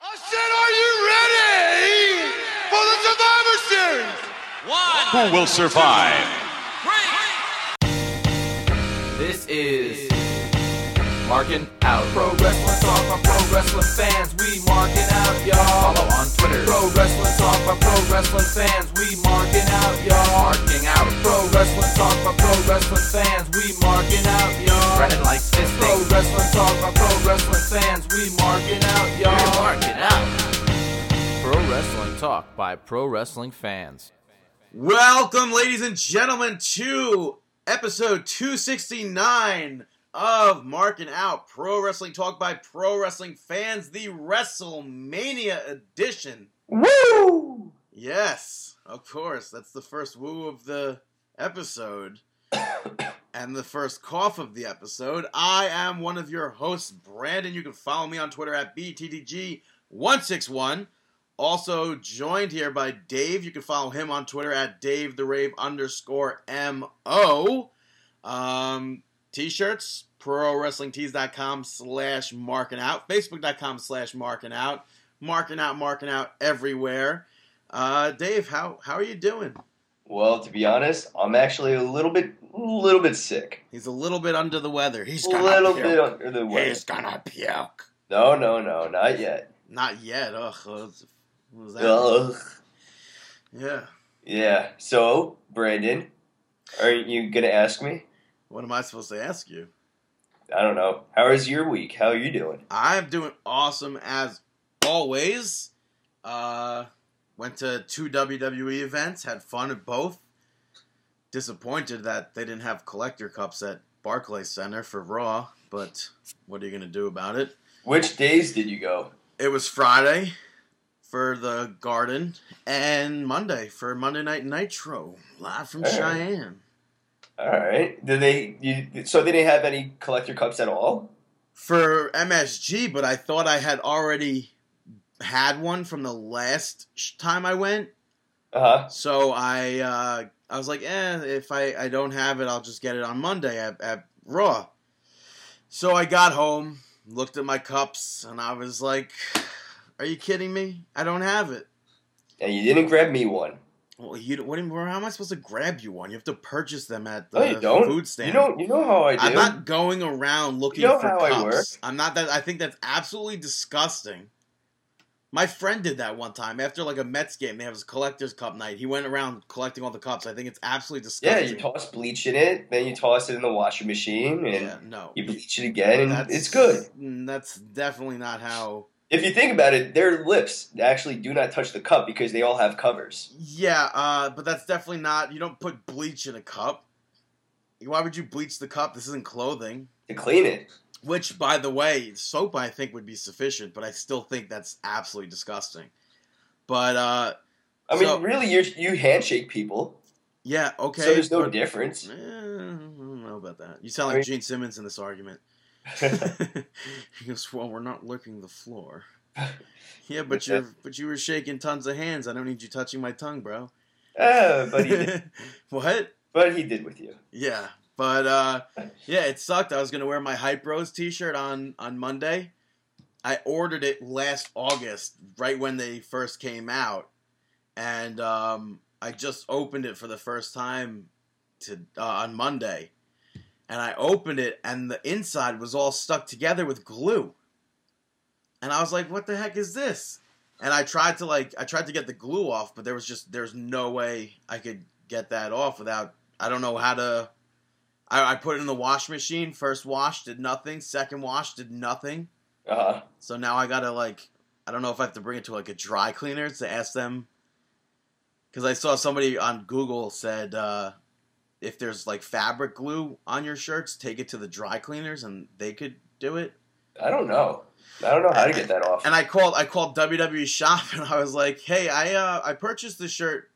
I said, are you ready for the Survivor Series? One. Who will survive? This is Marking Out. Pro Wrestling Talk by Pro Wrestling fans. We marking out, y'all. Follow on Twitter. Pro Wrestling Talk by Pro Wrestling fans. We marking out, y'all. Marking out. Pro Wrestling Talk by Pro Wrestling fans. We marking out, y'all. Brennan likes fisting. Pro Wrestling Talk by Pro Wrestling fans. We marking out, y'all. We're marking out. Pro Wrestling Talk by Pro Wrestling fans. Welcome, ladies and gentlemen, to episode 269 of Marking Out Pro Wrestling Talk by Pro Wrestling Fans, the WrestleMania edition. Woo! Yes, of course, that's the first woo of the episode and the first cough of the episode. I am one of your hosts, Brandon. You can follow me on Twitter at BTTG161. Also joined here by Dave. You can follow him on Twitter at Dave the Rave underscore MO. Um, t-shirts, prowrestlingtees.com slash marking out, facebook.com slash marking out, marking out, marking out everywhere. Uh, Dave, how how are you doing? Well, to be honest, I'm actually a little bit, little bit sick. He's a little bit under the weather. He's A little puke. bit under the weather. He's gonna puke. No, no, no, not yet. Not yet. Ugh. What was that? Ugh. Yeah. Yeah. So, Brandon, are you gonna ask me? What am I supposed to ask you? I don't know. How is your week? How are you doing? I'm doing awesome as always. Uh, went to two WWE events, had fun at both. Disappointed that they didn't have collector cups at Barclays Center for Raw, but what are you gonna do about it? Which days did you go? It was Friday for the Garden and Monday for Monday Night Nitro, live from right. Cheyenne. All right. Did they? You, so they didn't have any collector cups at all? for MSG, but I thought I had already had one from the last time I went. Uh huh. So I uh, I was like, eh, if I, I don't have it, I'll just get it on Monday at, at Raw. So I got home, looked at my cups, and I was like, are you kidding me? I don't have it. And you didn't grab me one. Well, you what? how am I supposed to grab you one? You have to purchase them at the No, you don't. food stand. You don't. You know how I do. I'm not going around looking You know for how cups. I work. I'm not that. I think that's absolutely disgusting. My friend did that one time after like a Mets game. They have a collector's cup night. He went around collecting all the cups. I think it's absolutely disgusting. yeah, you toss bleach in it, then you toss it in the washing machine, and Yeah, no. you bleach it again, and That's- it's good. That's definitely not how. If you think about it, their lips actually do not touch the cup because they all have covers. Yeah, uh, but that's definitely not. You don't put bleach in a cup. Why would you bleach the cup? This isn't clothing. To clean it, Which, by the way, soap I think would be sufficient, but I still think that's absolutely disgusting. But uh, I mean, So- really, you you handshake people, yeah, okay. so there's no but- difference. Eh, I don't know about that. You sound I like mean- Gene Simmons in this argument. He goes, "Well, we're not licking the floor." Yeah, but you're but you were shaking tons of hands. I don't need you touching my tongue, bro. Ah, but he did, what? but he did with you. Yeah, but uh, yeah, it sucked. I was gonna wear my Hype Bros T-shirt on on Monday. I ordered it last August, right when they first came out, and um, I just opened it for the first time to uh, on Monday, and I opened it, and the inside was all stuck together with glue, and I was like, "What the heck is this?" And I tried to like, I tried to get the glue off, but there was just there's no way I could get that off without. I don't know how to. I, I put it in the wash machine. First wash did nothing. Second wash did nothing. Uh huh. So now I gotta like, I don't know if I have to bring it to like a dry cleaner to ask them. Because I saw somebody on Google said uh, if there's like fabric glue on your shirts, take it to the dry cleaners and they could do it. I don't know. I don't know how to get that off. And I called I called WWE shop and I was like, "Hey, I uh, I purchased this shirt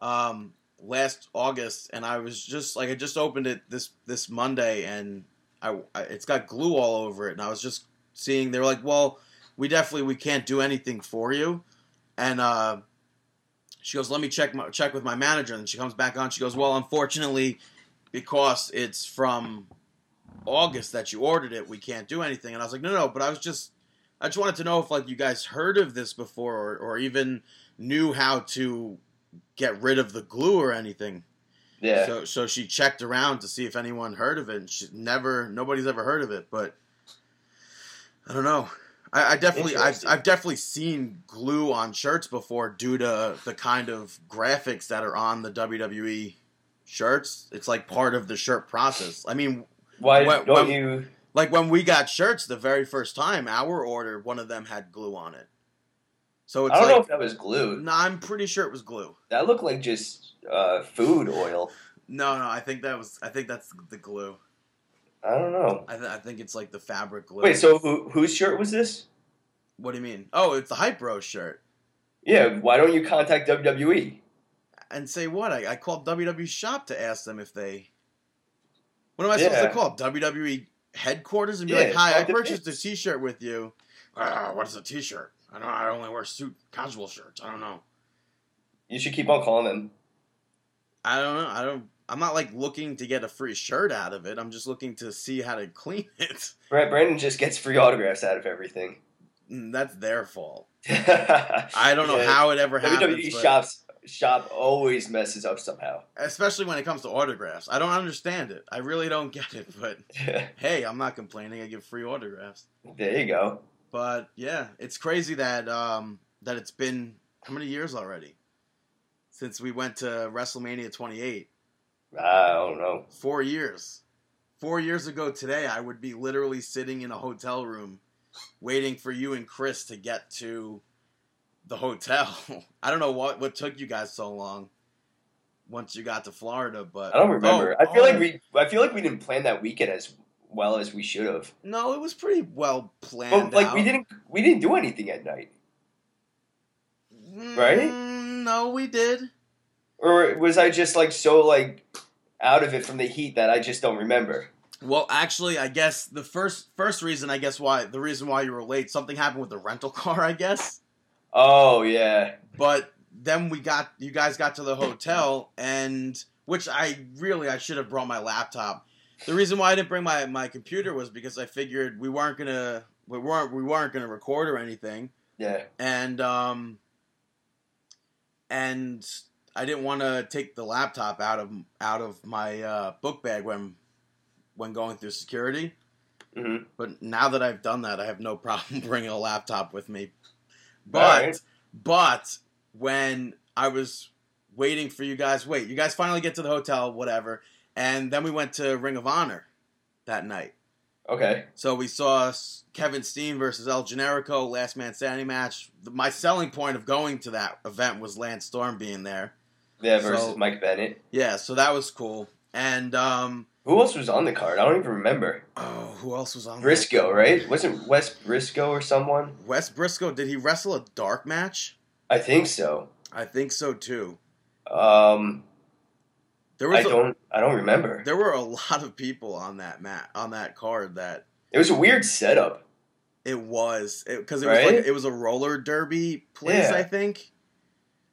um, last August and I was just like I just opened it this this Monday and I, I it's got glue all over it and I was just seeing they were like, "Well, we definitely we can't do anything for you." And uh, she goes, "Let me check my, check with my manager." And she comes back on. She goes, "Well, unfortunately, because it's from August that you ordered it, we can't do anything." And I was like, "No, no," but I was just I just wanted to know if like you guys heard of this before, or, or even knew how to get rid of the glue or anything. Yeah. So so she checked around to see if anyone heard of it. And she never, nobody's ever heard of it. But I don't know. I, I definitely, I've, I've definitely seen glue on shirts before due to the kind of graphics that are on the WWE shirts. It's like part of the shirt process. I mean, Why When- don't when- you? like when we got shirts the very first time, our order, one of them had glue on it. So it's I don't know if that was glue. no, I'm pretty sure it was glue. That looked like just uh, food oil. No, no, I think that was, I think that's the glue. I don't know. I, th- I think it's like the fabric glue. Wait, so who, whose shirt was this? what do you mean? Oh, it's the Hype Bros shirt. Yeah, why don't you contact? WWE? And say what? I, I called WWE shop to ask them if they. What am I supposed to call WWE headquarters and be Yeah, like, "Hi, I purchased a Vince." T-shirt with you." Ah, what is a T-shirt? I don't. Know, I only wear suit casual shirts. I don't know. You should keep on calling them. I don't know. I don't. I'm not like looking to get a free shirt out of it. I'm just looking to see how to clean it. Brand- Brandon just gets free autographs out of everything. Mm, That's their fault. I don't know how it ever happens. WWE shops shop always messes up somehow. especially when it comes to autographs. I don't understand it. I really don't get it. But hey, I'm not complaining. I give free autographs. there you go. But yeah, it's crazy that um, that it's been how many years already since we went to WrestleMania 28. I don't know. Four years. Four years ago today, I would be literally sitting in a hotel room, waiting for you and Chris to get to the hotel. I don't know what what took you guys so long. Once you got to Florida, but I don't remember. Oh, I feel oh. like we I feel like we didn't plan that weekend as well as we should have. No, it was pretty well planned. But like out. we didn't we didn't do anything at night. right? Mm, no, we did. Or was I just like so like out of it from the heat that I just don't remember? Well, actually, I guess the first first reason, I guess why the reason why you were late, something happened with the rental car, I guess. Oh yeah. But then we got you guys got to the hotel, and which I really I should have brought my laptop. The reason why I didn't bring my my computer was because I figured we weren't gonna we weren't we weren't gonna record or anything. Yeah. and um and I didn't want to take the laptop out of out of my uh, book bag when when going through security. Mhm. But now that I've done that, I have no problem bringing a laptop with me. But but when I was waiting for you guys, wait, you guys finally get to the hotel, whatever, and then we went to Ring of Honor that night. Okay. So we saw Kevin Steen versus El Generico, last man standing match. My selling point of going to that event was Lance Storm being there. Yeah, versus So- Mike Bennett. Yeah, so that was cool. And um, Who else was on the card? I don't even remember. oh, who else was on? Briscoe, right? Wasn't Wes Briscoe or someone? Wes Briscoe. Did he wrestle a dark match? I think so. I think so too. Um, There was a, don't. I don't remember. there were a lot of people on that mat on that card that It was a weird setup. it was because it, was Right? like it was a roller derby place. Yeah. I think.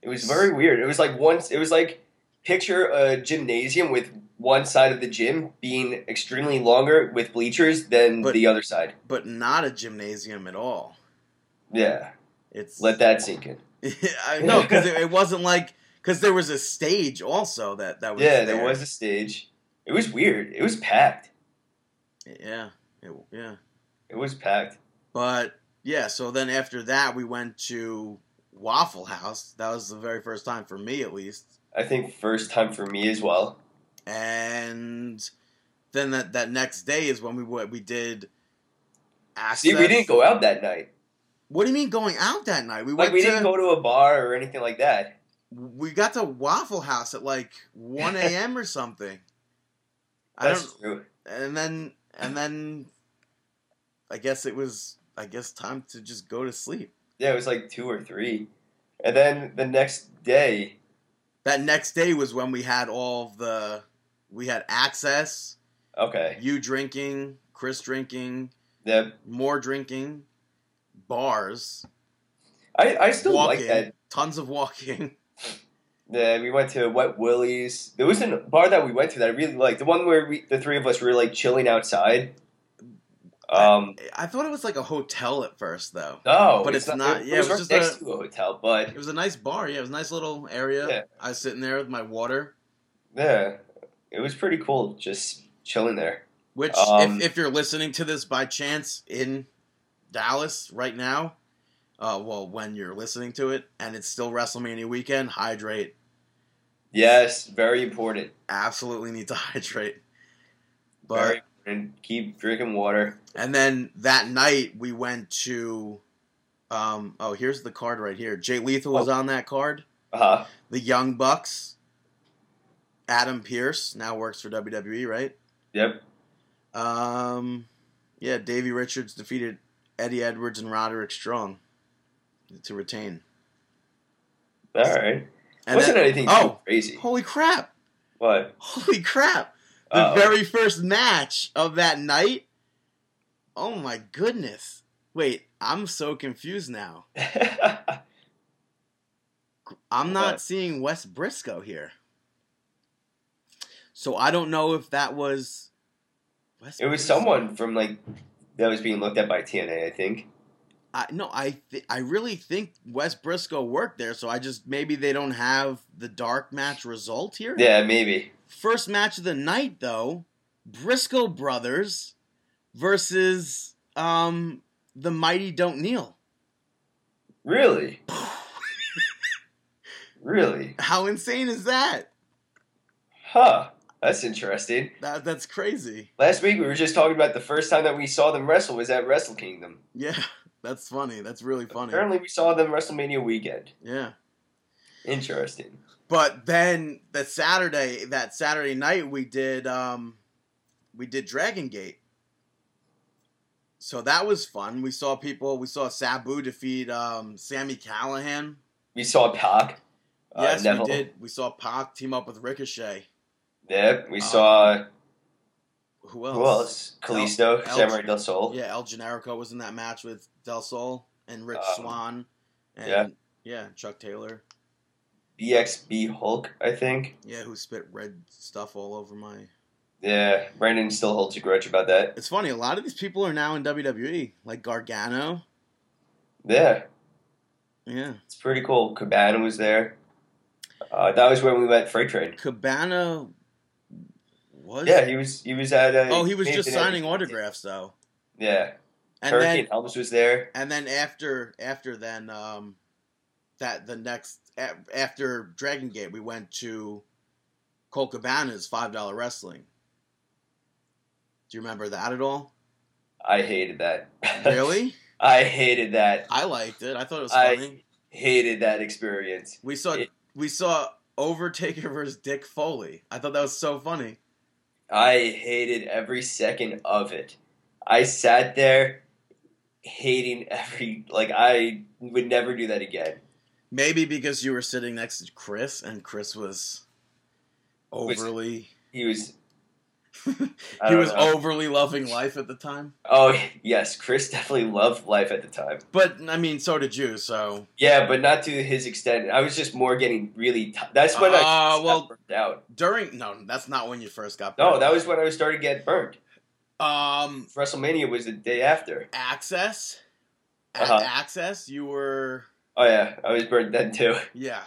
It was very weird. It was like once. It was like picture a gymnasium with one side of the gym being extremely longer with bleachers than But- the other side. but not a gymnasium at all. Yeah, It's let that sink in. I know because it, it wasn't like because there was a stage also that that was Yeah, there. there was a stage. It was weird. It was packed. yeah it, yeah It was packed. but yeah so then after that we went to Waffle House that was the very first time for me at least I think first time for me as well. and then that that next day is when we went we did access. See, we didn't go out that night. what do you mean going out that night we Like went we to didn't go to a bar or anything like that. we got to Waffle House at like 1 a.m. or something I That's don't true. and then and then I guess it was I guess time to just go to sleep. Yeah, it was like two or three, and then the next day. That next day was when we had all the we had access, Okay. you drinking, Chris drinking, Yeah, more drinking, bars, I I still walking, like that. tons of walking. Yeah, we went to Wet Willie's. There was a bar that we went to that I really liked. The one where we, the three of us were like chilling outside. Um, I thought it was like a hotel at first, though. no, But it's not- It yeah, was it was just next a- to a hotel, but It was a nice bar. Yeah, it was a nice little area. Yeah. I was sitting there with my water. yeah, it was pretty cool just chilling there. Which, Um, if, if you're listening to this by chance in Dallas right now, uh, well, when you're listening to it and it's still WrestleMania weekend, hydrate. Yes, very important. Absolutely need to hydrate. But important. Keep drinking water. and then that night we went to. Um, oh, here's the card right here. Jay Lethal was Oh. on that card. Uh huh. The Young Bucks. Adam Pearce now works for WWE, right? Yep. Um, yeah, Davey Richards defeated Eddie Edwards and Roderick Strong to retain. All right. And Wasn't anything oh, too crazy. holy crap! What? Holy crap! The Uh-oh. very first match of that night. Oh my goodness! Wait, I'm so confused now. I'm not What? seeing Wes Briscoe here. So I don't know if that was. Wes it was Briscoe. someone from like that was being looked at by TNA. I think. I no, I th- I really think Wes Briscoe worked there. So I just maybe they don't have the dark match result here. Yeah, maybe. First match of the night though, Briscoe brothers versus um the Mighty Don't Kneel. Really. really. How insane is that? Huh. That's interesting. That that's crazy. Last week we were just talking about the first time that we saw them wrestle was at Wrestle Kingdom. Yeah, that's funny. That's really funny. Apparently we saw them WrestleMania weekend. Yeah. Interesting. But then the Saturday, that Saturday night, we did um, we did Dragon Gate. So that was fun. We saw people. We saw Sabu defeat um, Sami Callihan. We saw Pac. uh, Yes, Neville. we did. We saw Pac team up with Ricochet. Yep. We Um, saw Who else? who else? Kalisto, El- Samurai Del Sol. Yeah, El Generico was in that match with Del Sol and Rich Um, Swan. And yeah. yeah, Chuck Taylor. BXB Hulk, I think. Yeah, who spit red stuff all over my. Yeah, Brandon still holds a grudge about that. It's funny. A lot of these people are now in WWE, like Gargano. Yeah, Yeah. it's pretty cool. Cabana was there. Uh, that was when we met Freight Train. Cabana was. Yeah, he was. He was at. Uh, oh, he was just signing autographs though, Yeah, and Hurricane then Helms was there. and then after after then um, that the next after Dragon Gate we went to Colt Cabana's five dollar wrestling. Do you remember that at all? I hated that. Really? I hated that. I liked it. I thought it was I- funny. Hated that experience. we saw it- we saw Overtaker versus Dick Foley. I thought that was so funny. I hated every second of it. I sat there hating every like I would never do that again. Maybe because you were sitting next to Chris and Chris was overly He was he was know. overly loving life at the time. Oh yes, Chris definitely loved life at the time. But I mean, so did you. So Yeah, but not to his extent. I was just more getting really. T- that's when I Uh, got well- burnt out. during no, that's not when you first got. No, that was when I was starting to get burned. um WrestleMania was the day after. access. Uh-huh. access, you were Oh yeah, I was burned then too. yeah.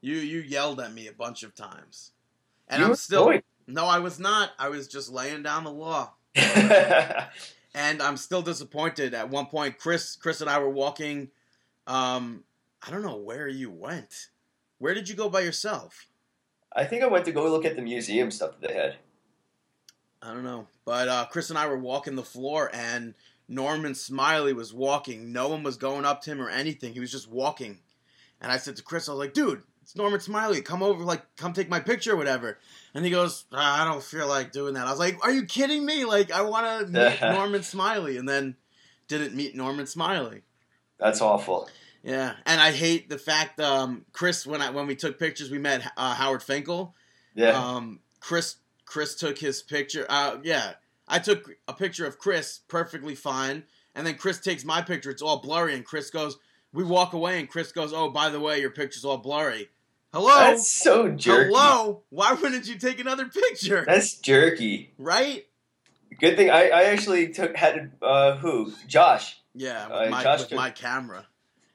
You you yelled at me a bunch of times, and You I'm still annoying. no, I was not. I was just laying down the law. and I'm still disappointed. At one point, Chris, Chris and I were walking. Um, I don't know where you went. Where did you go by yourself? I think I went to go look at the museum stuff that they had. I don't know, but uh, Chris and I were walking the floor, and Norman Smiley was walking. No one was going up to him or anything. He was just walking, and I said to Chris, I was like, "Dude, it's Norman Smiley. Come over, like, come take my picture or whatever." And he goes, "Ah, "I don't feel like doing that." I was like, "Are you kidding me? Like, I want to meet Norman Smiley," and then didn't meet Norman Smiley. That's awful. Yeah, and I hate the fact, um, Chris, when I when we took pictures, we met uh, Howard Finkel. Yeah. Um, Chris Chris took his picture. Uh, yeah, I took a picture of Chris perfectly fine, and then Chris takes my picture. It's all blurry, and Chris goes. We walk away, and Chris goes, "Oh, by the way, your picture's all blurry." Hello, That's so jerky. hello. Why wouldn't you take another picture? That's jerky. Right? Good thing I, I actually took had uh, who Josh. Yeah, with, Uh, my, Josh with took- my camera.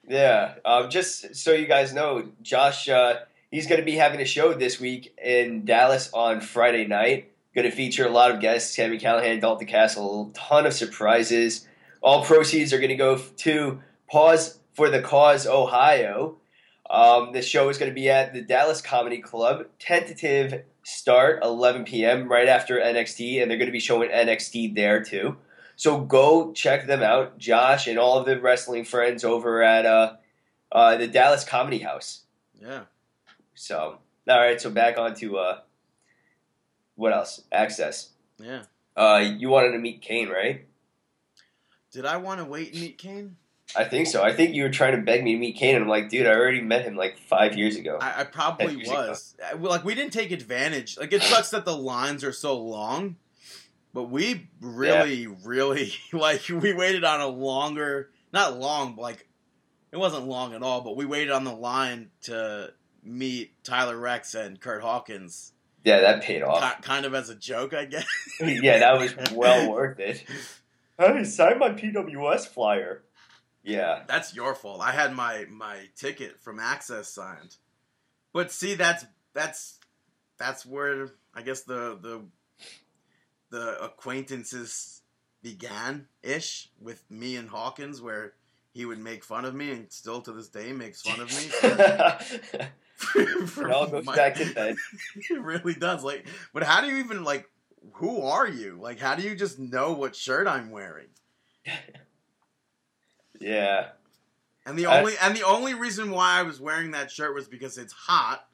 Yeah, um, just so you guys know, Josh, uh, he's going to be having a show this week in Dallas on Friday night. Going to feature a lot of guests: Sami Callihan, Dalton Castle, a ton of surprises. All proceeds are going to go to Pause for the Cause Ohio. Um, the show is going to be at the Dallas Comedy Club. Tentative start 11 p.m. right after NXT, and they're going to be showing NXT there too. So go check them out, Josh and all of the wrestling friends over at uh, uh, the Dallas Comedy House. Yeah. So all right, so back on to uh, what else? Access. Yeah. Uh, you wanted to meet Kane, right? Did I want to wait and meet Kane? I think so. I think you were trying to beg me to meet Kane, and I'm like, dude, I already met him like five years ago. I, I probably Ten years ago. was. I- like we didn't take advantage. Like it sucks that the lines are so long, but we really, really like we waited on a longer, not long, but like it wasn't long at all. But we waited on the line to meet Tyler Reks and Curt Hawkins, yeah, that paid off. ki- kind of as a joke, I guess. yeah, that was well worth it. Hey, sign my PWS flyer. Yeah. That's your fault. I had my my ticket from Access signed. But see, that's that's that's where I guess the the the acquaintances began ish with me and Hawkins, where he would make fun of me, and still to this day makes fun of me. it all goes my- back to that. it really does. Like, but how do you even like? Who are you? Like, how do you just know what shirt I'm wearing? Yeah. And the I- only and the only reason why I was wearing that shirt was because it's hot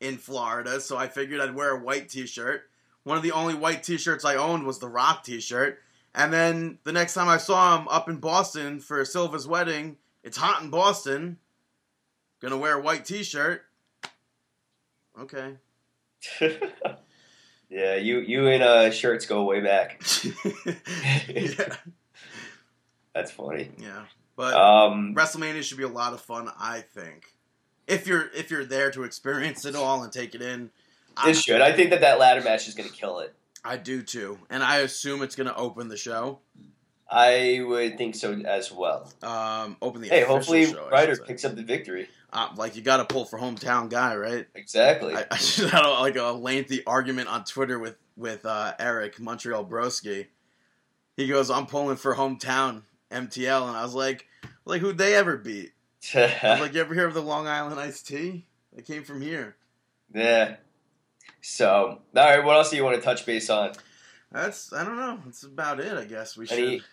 in Florida, so I figured I'd wear a white t-shirt. One of the only white t-shirts I owned was the Rock t-shirt. And then the next time I saw him up in Boston for Silva's wedding, it's hot in Boston. Gonna wear a white t-shirt. Okay. yeah, you you and uh, shirts go way back. yeah. That's funny. Yeah. But Um, WrestleMania should be a lot of fun, I think. If you're if you're there to experience it all and take it in, I, it should. I think that that ladder match is going to kill it. I do too, and I assume it's going to open the show. I would think so as well. Um, open the Hey, hopefully show, Ryder picks up the victory. Uh, like you got to pull for hometown guy, right? Exactly. I, I just had a, like a lengthy argument on Twitter with with uh, Eric Montreal Broski. He goes, "I'm pulling for hometown MTL," and I was like, "Like who'd they ever beat?" I was like, "You ever hear of the Long Island Iced Tea? They came from here." yeah. So, all right. What else do you want to touch base on? That's I don't know. That's about it. I guess we Any- should.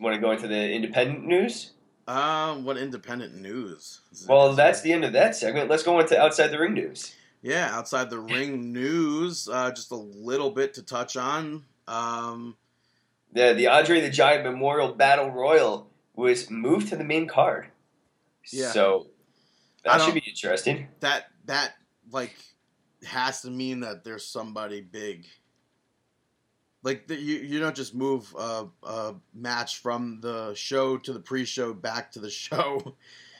Want to go into the independent news? Um, what independent news? Well, that's the end of that segment. Let's go into outside the ring news. yeah. Outside the ring news, uh, just a little bit to touch on. Um, Yeah, the Andre the Giant Memorial Battle Royal was moved to the main card. Yeah. So that should be interesting. that that like has to mean that there's somebody big. Like the, you, you don't just move a, a match from the show to the pre-show back to the show.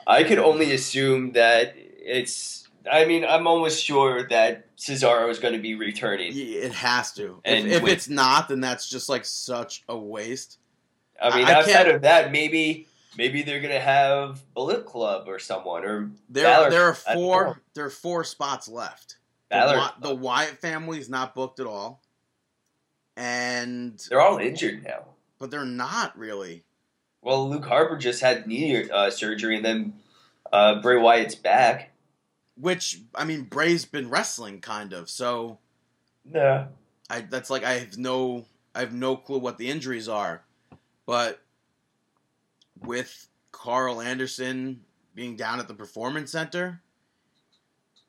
I could only assume that it's. I mean, I'm almost sure that Cesaro is going to be returning. It has to. And if if with- it's not, then that's just like such a waste. I mean, I- outside of that, maybe maybe they're going to have Bullet Club or someone or There there are I don't know. four there are four spots left. The. The Wyatt family is not booked at all, and They're all injured now. but they're not really. Well, Luke Harper just had knee uh, surgery, and then uh, Bray Wyatt's back. Which I mean, Bray's been wrestling kind of, so No. I that's like I have no I have no clue what the injuries are, but with Karl Anderson being down at the performance center,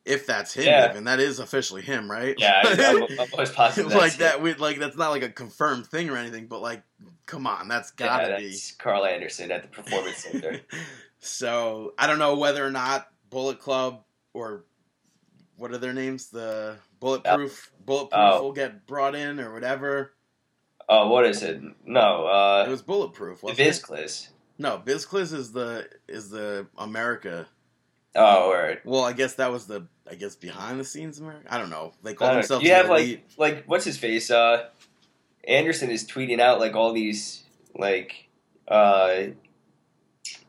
if that's him, Yeah. even that is officially him, right? Yeah, I'm, I'm almost positive. like that's that. We like that's not like a confirmed thing or anything, but like, come on, that's gotta be. that's Karl Anderson at the Performance Center. so I don't know whether or not Bullet Club or what are their names, the Bulletproof Bulletproof Oh. will get brought in or whatever. Oh, what is it? No, uh, it was Bulletproof. the Wasn't it? Vizclis. No, BizCliz is the is the America. Oh, right. Well, I guess that was the I guess behind the scenes America. I don't know. They call themselves. You have the elite. like like what's his face? Uh, Anderson is tweeting out like all these like uh,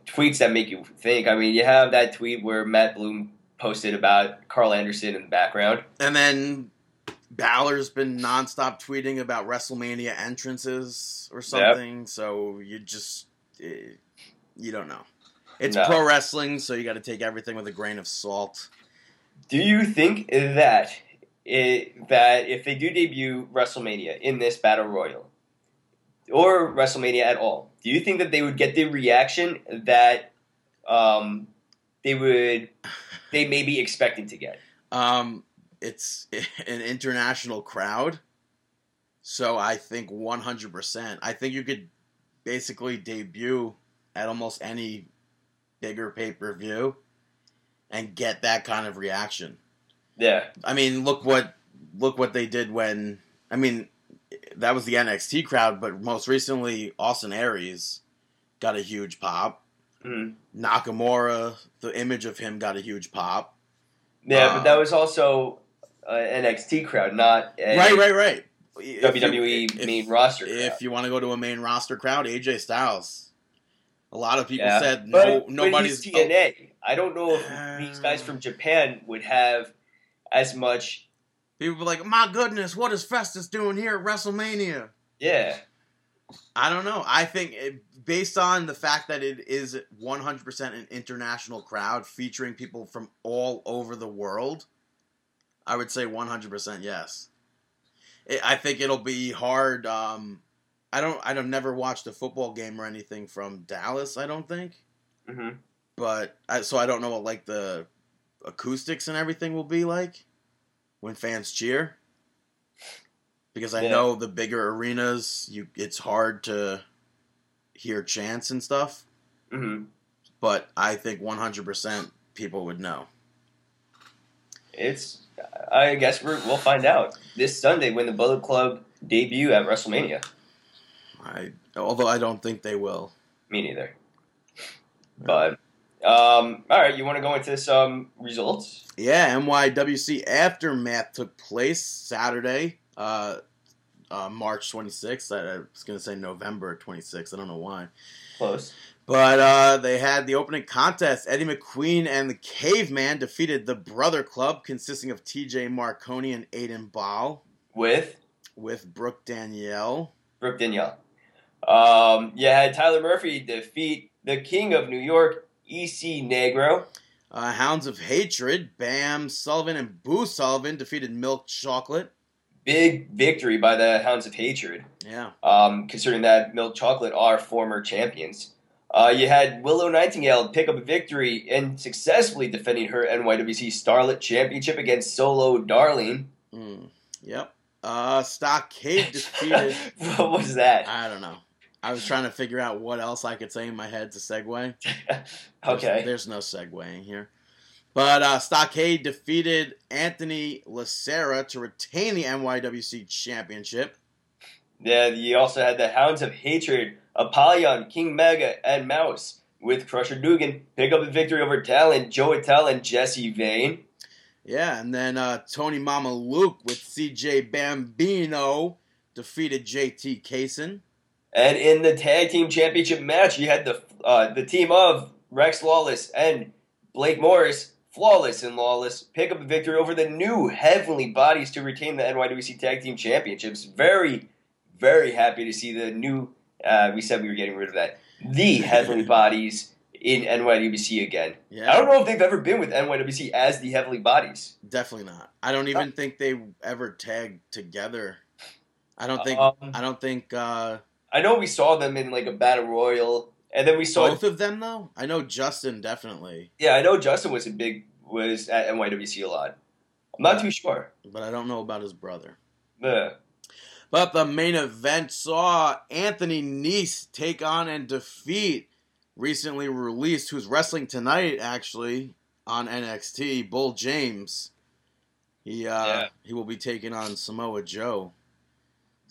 tweets that make you think. I mean, you have that tweet where Matt Bloom posted about Karl Anderson in the background. And then Balor's been nonstop tweeting about WrestleMania entrances or something. So you just eh, you don't know. It's No. pro wrestling, so you got to take everything with a grain of salt. Do you think that it, that if they do debut WrestleMania in this battle royal or WrestleMania at all, do you think that they would get the reaction that um, they would they may be expecting to get? Um, it's an international crowd, so I think 100%. I think you could basically debut at almost any bigger pay per view and get that kind of reaction. Yeah, I mean, look what look what they did when I mean that was the NXT crowd, but most recently Austin Aries got a huge pop. Mhm. Nakamura, the image of him got a huge pop. yeah, but that was also an NXT crowd, not a right, right, right. If WWE you- if- main roster crowd. If you want to go to a main roster crowd, AJ Styles. A lot of people Yeah. said no, but nobody's. he's TNA. I don't know if these guys from Japan would have as much. people were like, "My goodness, what is Festus doing here at WrestleMania?" Yeah, I don't know. I think it, based on the fact that it is 100% an international crowd featuring people from all over the world, I would say 100% yes. It, I think it'll be hard. Um, I don't. I don't never watched a football game or anything from Dallas. I don't think, hmm but I, so I don't know what like the acoustics and everything will be like when fans cheer. Because I Yeah. know the bigger arenas, you it's hard to hear chants and stuff. hmm But I think 100% people would know. it's. I guess we're, we'll find out this Sunday when the Bullet Club debut at WrestleMania. I although I don't think they will. Me neither. But um, all right, you want to go into some results? Yeah, NYWC Aftermath took place Saturday, uh, uh, March 26th. I, I was going to say November 26th. I don't know why. Close. But uh, they had the opening contest. Eddie McQueen and the Caveman defeated the Brother Club, consisting of TJ Marconi and Aiden Ball, With with Brooke Danielle. Brooke Danielle. Um, you had Tyler Murphy defeat the King of New York, EC Negro. Uh, Hounds of Hatred, Bam Sullivan and Boo Sullivan defeated Milk Chocolate. Big victory by the Hounds of Hatred. Yeah. um, considering that Milk Chocolate are former champions. Uh, you had Willow Nightingale pick up a victory and successfully defending her NYWC Starlet Championship against Solo Darling. Mm, yep. Uh, Stockade defeated. what was that? I don't know. I was trying to figure out what else I could say in my head to segue. Okay. There's, no segueing here. But uh, Stockade defeated Anthony Lacera to retain the NYWC Championship. Yeah, you also had the Hounds of Hatred, Apollyon, King Mega, and Mouse with Crusher Dugan pick up a victory over Talon, Joe Attell, and Jesse Vane. Yeah, and then uh, Tony Mama Luke with CJ Bambino defeated JT Kaysen. And in the tag team championship match, you had the uh, the team of Rex Lawless and Blake Morris, Flawless and Lawless, pick up a victory over the new Heavenly Bodies to retain the NYWC Tag Team Championships. Very, very happy to see the new. Uh, we said we were getting rid of that. The Heavenly Bodies in NYWC again. Yeah, I don't know if they've ever been with NYWC as the Heavenly Bodies. definitely not. I don't even think they ever tagged together. I don't think. Um, I don't think uh, I know we saw them in like a battle royal, and then we saw both of them though. I know Justin definitely, Yeah, I know Justin was a big was at NYWC a lot. I'm not too sure. but I don't know about his brother. Yeah. But the main event saw Anthony Nice take on and defeat recently released, who's wrestling tonight actually on NXT, Bull James. He uh, Yeah. he will be taking on Samoa Joe.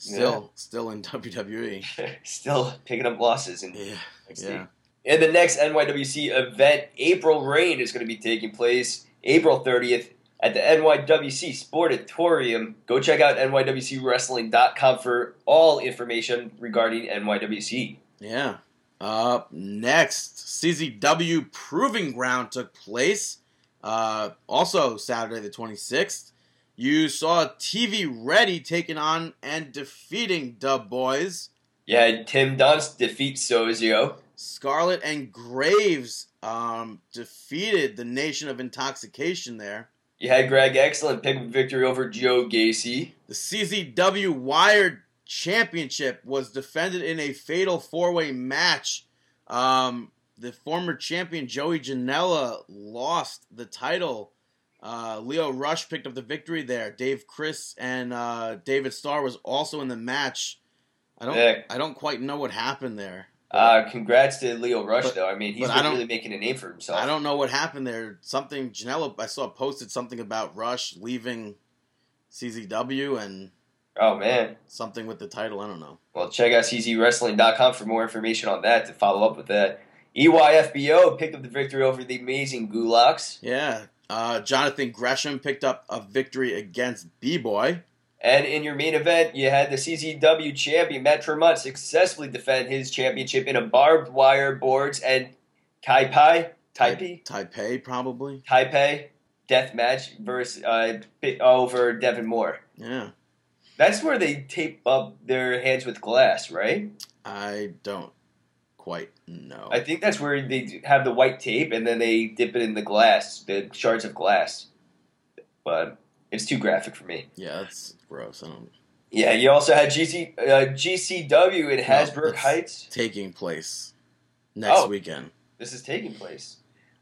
Still, still in WWE. Still picking up losses in Yeah, NXT. yeah. And the next NYWC event, April Rain, is going to be taking place April 30th at the NYWC Sportatorium. Go check out NYWCWrestling.com for all information regarding NYWC. Yeah. Up next, CZW Proving Ground took place. Uh, also Saturday the 26th. You saw TV Ready taking on and defeating Dub Boys. You had Tim Donst defeat Sozio. Scarlet and Graves um, defeated the Nation of Intoxication there. You had Greg Excellent pick up victory over Joe Gacy. The CZW Wired Championship was defended in a fatal four way match. Um, the former champion Joey Janela lost the title. Uh, Lio Rush picked up the victory there. Dave Crist and uh, David Starr was also in the match. I don't Yeah. I don't quite know what happened there. Uh, congrats to Lio Rush, But- though. I mean, he's been really making a name for himself. I don't know what happened there. Something Janela I saw posted something about Rush leaving CZW and Oh, man. something with the title. I don't know. Well, check out czwrestling.com for more information on that to follow up with that. EYFBO picked up the victory over the amazing Gulaks. Yeah. Uh, Jonathan Gresham picked up a victory against B Boy. And in your main event, you had the CZW champion Matt Tremont successfully defend his championship in a barbed wire boards and Taipei, Taipei, Taipei, probably. Taipei death match versus uh, over Devon Moore. Yeah. That's where they tape up their hands with glass, right? I don't quite know. I think that's where they have the white tape and then they dip it in the glass, the shards of glass. But it's too graphic for me. yeah, that's gross. I don't. Yeah, you also had GC, uh, GCW in Hasbrouck that's- Heights. Taking place next Oh. weekend. This is taking place.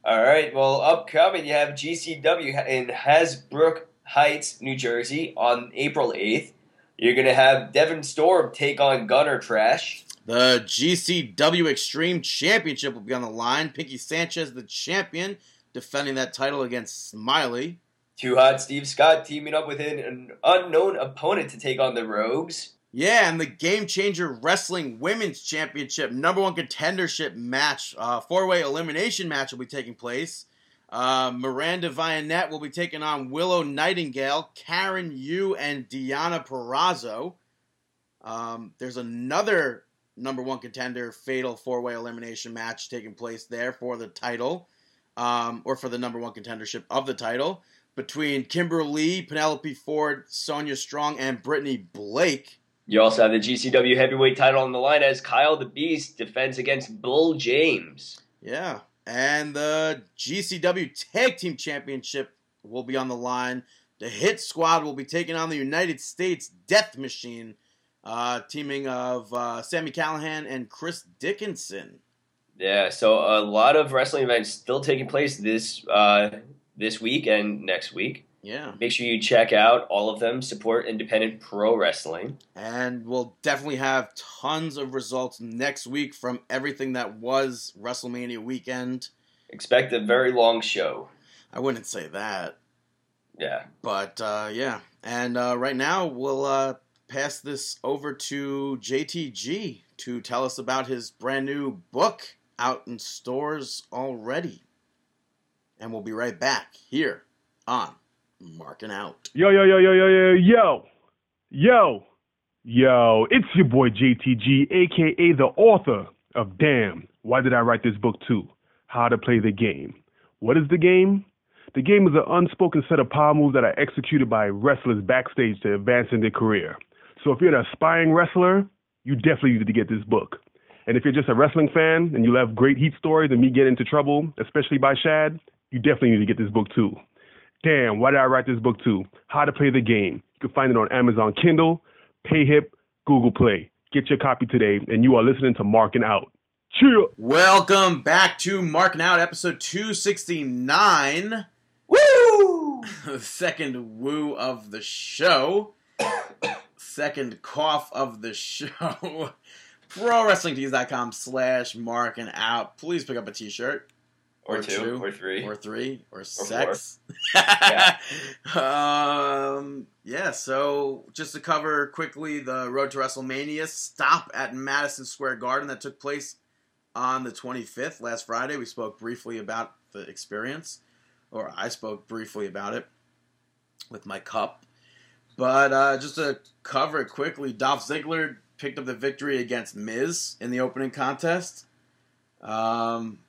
All right. Well, upcoming, you have GCW in Hasbrouck Heights, New Jersey, on April eighth. You're gonna have Devon Storm take on Gunner Trash. The GCW Extreme Championship will be on the line. Pinky Sanchez, the champion, defending that title against Smiley. Too Hot Steve Scott teaming up with an, unknown opponent to take on the Rogues. Yeah, and the Game Changer Wrestling Women's Championship number one contendership match, uh, four way elimination match will be taking place. Uh, Miranda Vianette will be taking on Willow Nightingale, Karen Yu, and Diana Perrazzo. Um, there's another number one contender fatal four way elimination match taking place there for the title, um, or for the number one contendership of the title between Kimberly, Penelope Ford, Sonia Strong, and Brittany Blake. You also have the GCW heavyweight title on the line as Kyle the Beast defends against Bull James. Yeah. And the GCW Tag Team Championship will be on the line. The Hit Squad will be taking on the United States Death Machine, uh, teaming of uh, Sami Callihan and Chris Dickinson. Yeah, so a lot of wrestling events still taking place this uh, this week and next week. Yeah. Make sure you check out all of them. Support independent pro wrestling. And we'll definitely have tons of results next week from everything that was WrestleMania weekend. Expect a very long show. I wouldn't say that. Yeah. But uh, yeah, and uh, right now we'll uh, pass this over to JTG to tell us about his brand new book out in stores already. And we'll be right back here on Marking Out. Yo, yo, yo, yo, yo, yo, yo, yo, yo, it's your boy JTG, aka the author of Damn, Why Did I Write This Book Too? How to Play the Game. What is the game? The game is an unspoken set of power moves that are executed by wrestlers backstage to advance in their career. So if you're an aspiring wrestler, you definitely need to get this book. And if you're just a wrestling fan and you love great heat stories and me get into trouble, especially by Shad, you definitely need to get this book too. Damn, why did I write this book too? How to Play the Game. You can find it on Amazon Kindle, PayHip, Google Play. Get your copy today, and you are listening to Marking Out. Cheer! Welcome back to Marking Out, episode 269. Woo! the second woo of the show, second cough of the show. ProWrestlingTees.com slash mark and out. Please pick up a t-shirt. Or, two, or three. Or three. Or, four. sex. um, yeah, so just to cover quickly the Road to WrestleMania stop at Madison Square Garden that took place on the 25th, last Friday. We spoke briefly about the experience, or I spoke briefly about it. with my cup. But uh, just to cover it quickly, Dolph Ziggler picked up the victory against Miz in the opening contest. Um,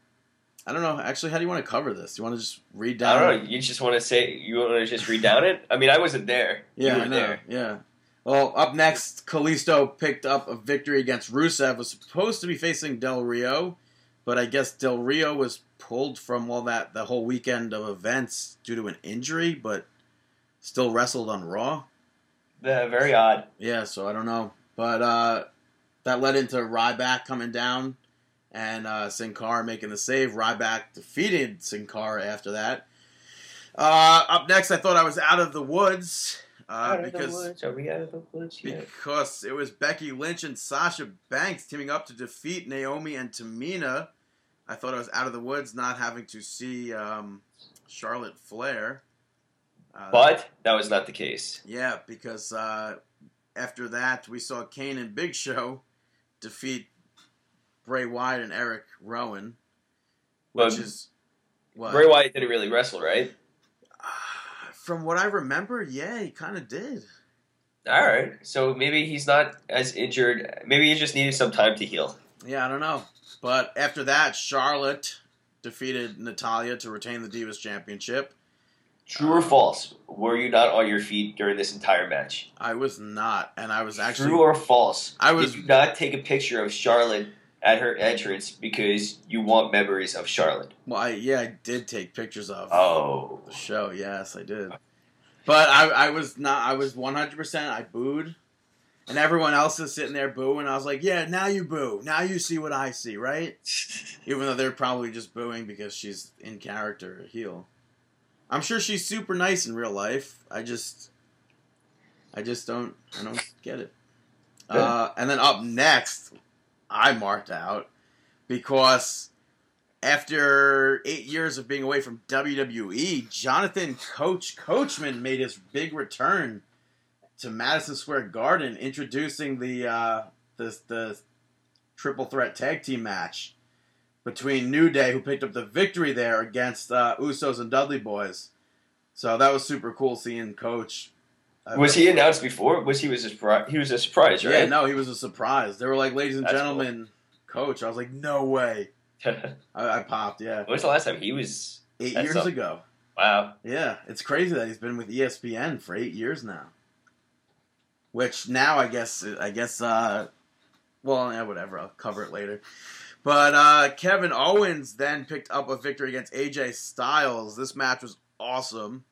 I don't know. Actually, how do you want to cover this? You want to just read down? I don't know. You just want to say you want to just read down it. I mean, I wasn't there. Yeah, I know. there. Yeah. Well, up next, Kalisto picked up a victory against Rusev. Was supposed to be facing Del Rio, but I guess Del Rio was pulled from all that the whole weekend of events due to an injury, but still wrestled on Raw. Yeah, very odd. Yeah, so I don't know, but uh, that led into Ryback coming down and uh, Sin Cara making the save. Ryback defeated Sin Cara after that. Uh, up next, I thought I was out of the woods uh, Out of the because woods. Are we out of the woods yet? because it was Becky Lynch and Sasha Banks teaming up to defeat Naomi and Tamina. I thought I was out of the woods, not having to see um, Charlotte Flair. Uh, But that was not the case. yeah, because uh, after that we saw Kane and Big Show defeat Bray Wyatt and Eric Rowan, which But is what Bray Wyatt didn't really wrestle, right? from what I remember. Yeah, he kind of did. All right. So maybe he's not as injured. Maybe he just needed some time to heal. Yeah, I don't know. But after that, Charlotte defeated Natalya to retain the Divas Championship. True or false? Were you not on your feet during this entire match? I was not, and I was actually True or false? I was- Did you not take a picture of Charlotte at her entrance because you want memories of Charlotte? well, I, yeah, I did take pictures of Oh. the show. Yes, I did. But I, I was not. I was one hundred percent. I booed, and everyone else is sitting there booing. I was like, "Yeah, now you boo. Now you see what I see, right?" Even though they're probably just booing because she's in character heel. I'm sure she's super nice in real life. I just, I just don't, I don't get it. Uh, and then up next, I marked out because after eight years of being away from WWE, Jonathan Coach Coachman made his big return to Madison Square Garden, introducing the uh, the the triple threat tag team match between New Day, who picked up the victory there against uh, Usos and Dudley Boyz. So that was super cool seeing Coach. Uh, Was he announced before? Was he was a surprise? He was a surprise, right? Yeah, no, he was a surprise. They were like, "Ladies and That's gentlemen, Coach." I was like, "No way!" I, I popped. Yeah, when was the last time he was? eight That's years up. ago. Wow. Yeah, it's crazy that he's been with ESPN for eight years now. Which now I guess I guess uh, well yeah whatever I'll cover it later. But uh, Kevin Owens then picked up a victory against AJ Styles. This match was awesome.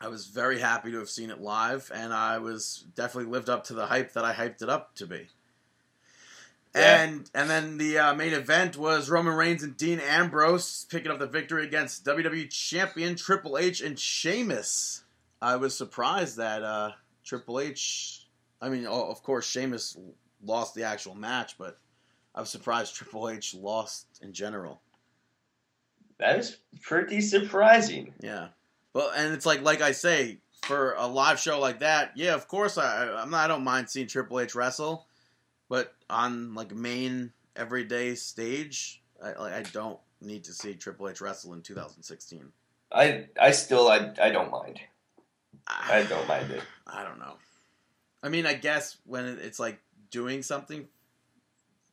I was very happy to have seen it live, and I was definitely lived up to the hype that I hyped it up to be. Yeah. And and then the uh, main event was Roman Reigns and Dean Ambrose picking up the victory against WWE Champion Triple H and Sheamus. I was surprised that uh, Triple H. I mean, of course, Sheamus lost the actual match, but I was surprised Triple H lost in general. That is pretty surprising. Yeah. Well, and it's like like I say for a live show like that. Yeah, of course I I'm not, I don't mind seeing Triple H wrestle, but on like main everyday stage, I like I don't need to see Triple H wrestle in 2016. I I still I, I don't mind. I, don't mind it. I don't know. I mean, I guess when it's like doing something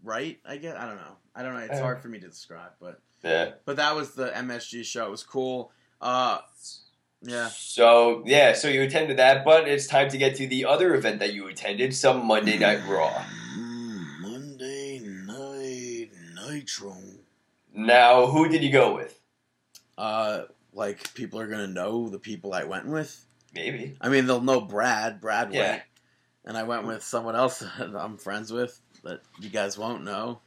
right, I guess I don't know. I don't know. It's Uh. hard for me to describe, but Yeah. but that was the MSG show. It was cool. Uh, yeah. So yeah, so you attended that, but it's time to get to the other event that you attended, some Monday Night Raw. Mm, Monday Night Nitro. Now, who did you go with? Uh, like people are gonna know the people I went with. Maybe. I mean, they'll know Brad. Brad Yeah. went, and I went with someone else that I'm friends with that you guys won't know.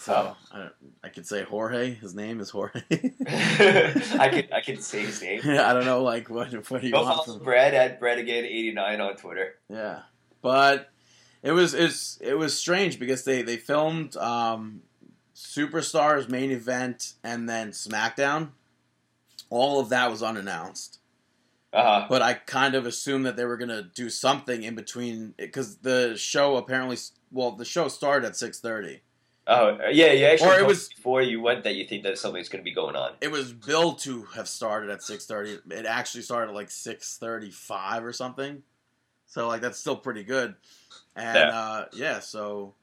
So I, I could say Jorge. His name is Jorge. I could I could say his name. I don't know, like what what do you Go want follow Brad at Brad again eighty nine on Twitter. Yeah, but it was it's it was strange because they they filmed um, Superstars main event and then SmackDown. All of that was unannounced, Uh huh. but I kind of assumed that they were gonna do something in between because the show apparently well the show started at six thirty, Uh Oh yeah, you actually Or it was- before you went that you think that something's going to be going on. It was billed to have started at six thirty. It actually started at like six thirty five or something. So like that's still pretty good. And Yeah. uh, yeah, so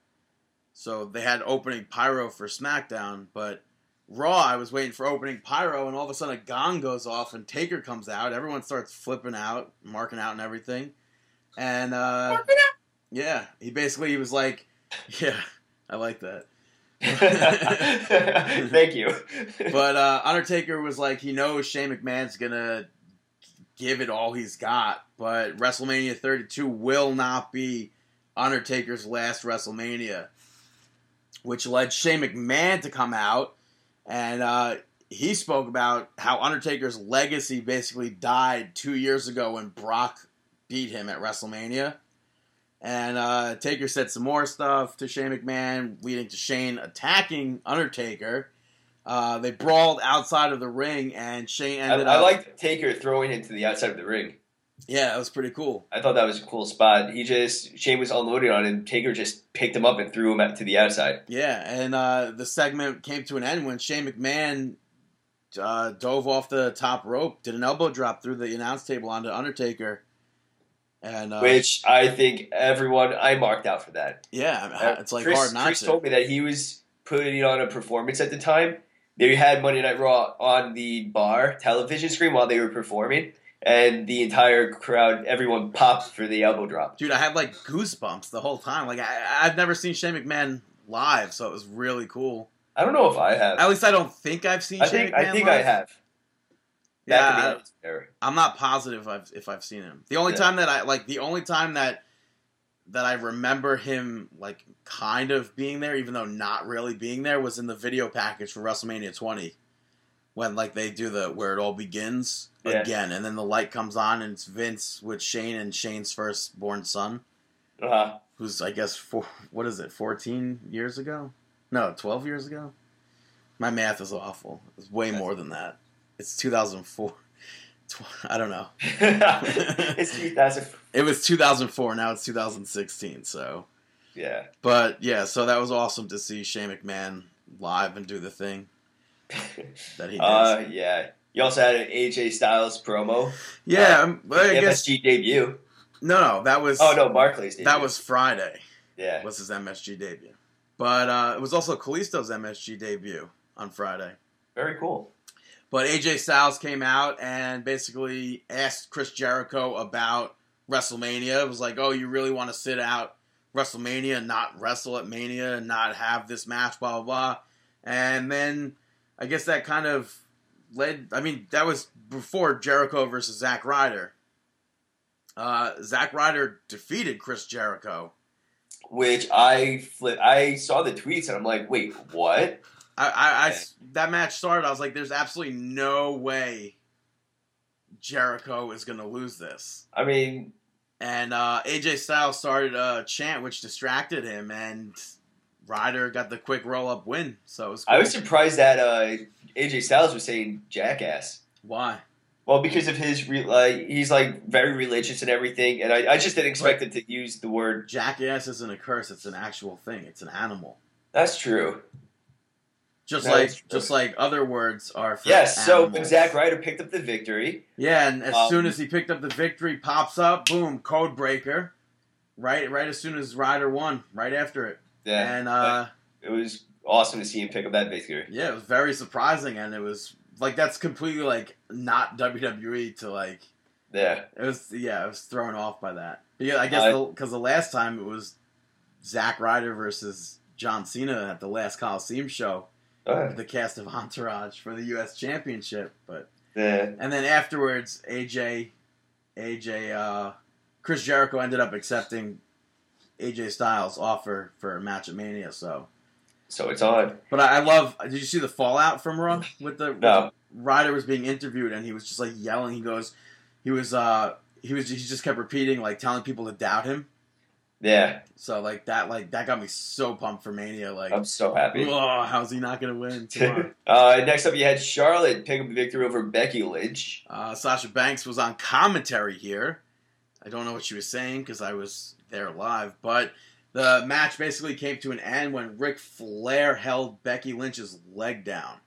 so they had opening pyro for SmackDown, but Raw I was waiting for opening pyro, and all of a sudden a gong goes off and Taker comes out. Everyone starts flipping out, marking out, and everything. And uh, yeah, he basically he was like, yeah, I like that. Thank you. But uh, Undertaker was like, he knows Shane McMahon's gonna give it all he's got, but WrestleMania 32 will not be Undertaker's last WrestleMania, which led Shane McMahon to come out and uh, he spoke about how Undertaker's legacy basically died two years ago when Brock beat him at WrestleMania. And uh, Taker said some more stuff to Shane McMahon, leading to Shane attacking Undertaker. Uh, they brawled outside of the ring, and Shane I, ended I up. I liked Taker throwing him to the outside of the ring. Yeah, that was pretty cool. I thought that was a cool spot. He just Shane was unloading on him. Taker just picked him up and threw him out to the outside. Yeah, and uh, the segment came to an end when Shane McMahon uh, dove off the top rope, did an elbow drop through the announce table onto Undertaker, and uh, which I think everyone I marked out for that. yeah, it's like Chris, hard not Chris to. told me that he was putting on a performance at the time. They had Monday Night Raw on the bar television screen while they were performing, and the entire crowd, everyone popped for the elbow drop. Dude, I had like goosebumps the whole time. Like I, I've never seen Shane McMahon live, so it was really cool. I don't know if I have. At least I don't think I've seen. I Shane think I McMahon think I live. have. Yeah, That I, am not positive if I've, if I've seen him. The only Yeah. time that I like the only time that that I remember him like kind of being there, even though not really being there, was in the video package for WrestleMania 20, when like they do the where it all begins Yeah. again, and then the light comes on and it's Vince with Shane and Shane's firstborn son, Uh-huh. who's I guess four, what is it, 14 years ago? No, 12 years ago. My math is awful. It's way more than that. It's 2004. I don't know. it's 2000. It was 2004. Now it's 2016. So, Yeah. but yeah, so that was awesome to see Shane McMahon live and do the thing that he does. Uh, yeah. You also had an AJ Styles promo. yeah, um, I guess MSG debut. no, no, that was Oh no, Barclays debut. that was Friday. yeah. Was his MSG debut, but uh, it was also Kalisto's MSG debut on Friday. Very cool. But AJ Styles came out and basically asked Chris Jericho about WrestleMania. It was like, oh, you really want to sit out WrestleMania and not wrestle at Mania and not have this match, blah, blah, blah. And then I guess that kind of led, I mean, that was before Jericho versus Zack Ryder. Uh, Zack Ryder defeated Chris Jericho. Which I flip. I saw the tweets and I'm like, wait, what? I, I, I- that match started. I was like, "There's absolutely no way Jericho is going to lose this." I mean, And uh, AJ Styles started a chant, which distracted him, and Ryder got the quick roll up win. So it was. Cool. I was surprised that uh, AJ Styles was saying jackass. Why? Well, because of his, re- like, he's like very religious and everything, and I, I just didn't expect him to use the word. Jackass isn't a curse; it's an actual thing. It's an animal. That's true. Just That like true. just like other words are. For Yes. So animals. Zack Ryder picked up the victory, Yeah, and as Um, soon as he picked up the victory, pops up, boom, code breaker. Right, right. As soon as Ryder won, right after it, yeah, and uh, it was awesome to see him pick up that victory. yeah, it was very surprising, and it was like that's completely like not WWE to like. Yeah. It was yeah, I was thrown off by that. Yeah, I guess because the, last time it was Zack Ryder versus John Cena at the last Coliseum show, the cast of Entourage for the U.S. Championship, but yeah. and then afterwards, AJ, AJ, uh, Chris Jericho ended up accepting AJ Styles' offer for a match at Mania. So, So it's on. but I, I love. Did you see the fallout from Raw with the No. Ryder was being interviewed and he was just like yelling. He goes, he was, uh, he was, he just kept repeating, like telling people to doubt him. Yeah. So like that, like that got me so pumped for Mania. Like, I'm so happy. oh, how's he not gonna win tomorrow? uh, next up, you had Charlotte pick up the victory over Becky Lynch. Uh, Sasha Banks was on commentary here. I don't know what she was saying because I was there live, but The match basically came to an end when Ric Flair held Becky Lynch's leg down,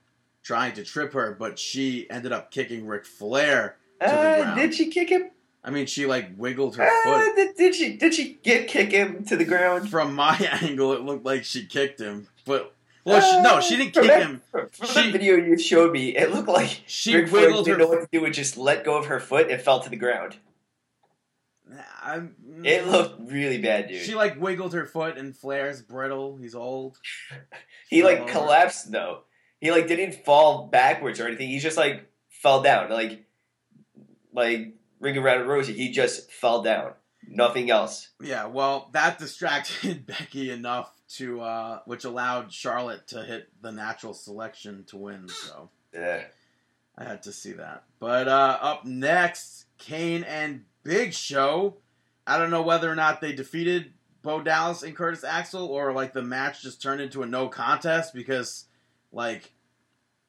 trying to trip her, but she ended up kicking Ric Flair to the Uh, ground. did she kick him? I mean, she like wiggled her Uh, foot. did, did she? Did she get kick him to the ground? From my angle, it looked like she kicked him, but well, she, no, she didn't From kick that- him. From She- the video you showed me, it looked like She Ric Flair wiggled didn't her. know what to do and just let go of her foot and fell to the ground. I'm, It looked really bad, dude. She like wiggled her foot, and Flair's brittle. He's old. he like over. collapsed though. He like didn't fall backwards or anything. He just like fell down, like like ring around Rosie. He just fell down. Nothing else. Yeah, well, that distracted Becky enough to, uh, which allowed Charlotte to hit the natural selection to win. So Yeah. I had to see that. But uh, up next, Kane and Big Show. I don't know whether or not they defeated Bo Dallas and Curtis Axel, or like the match just turned into a no contest because like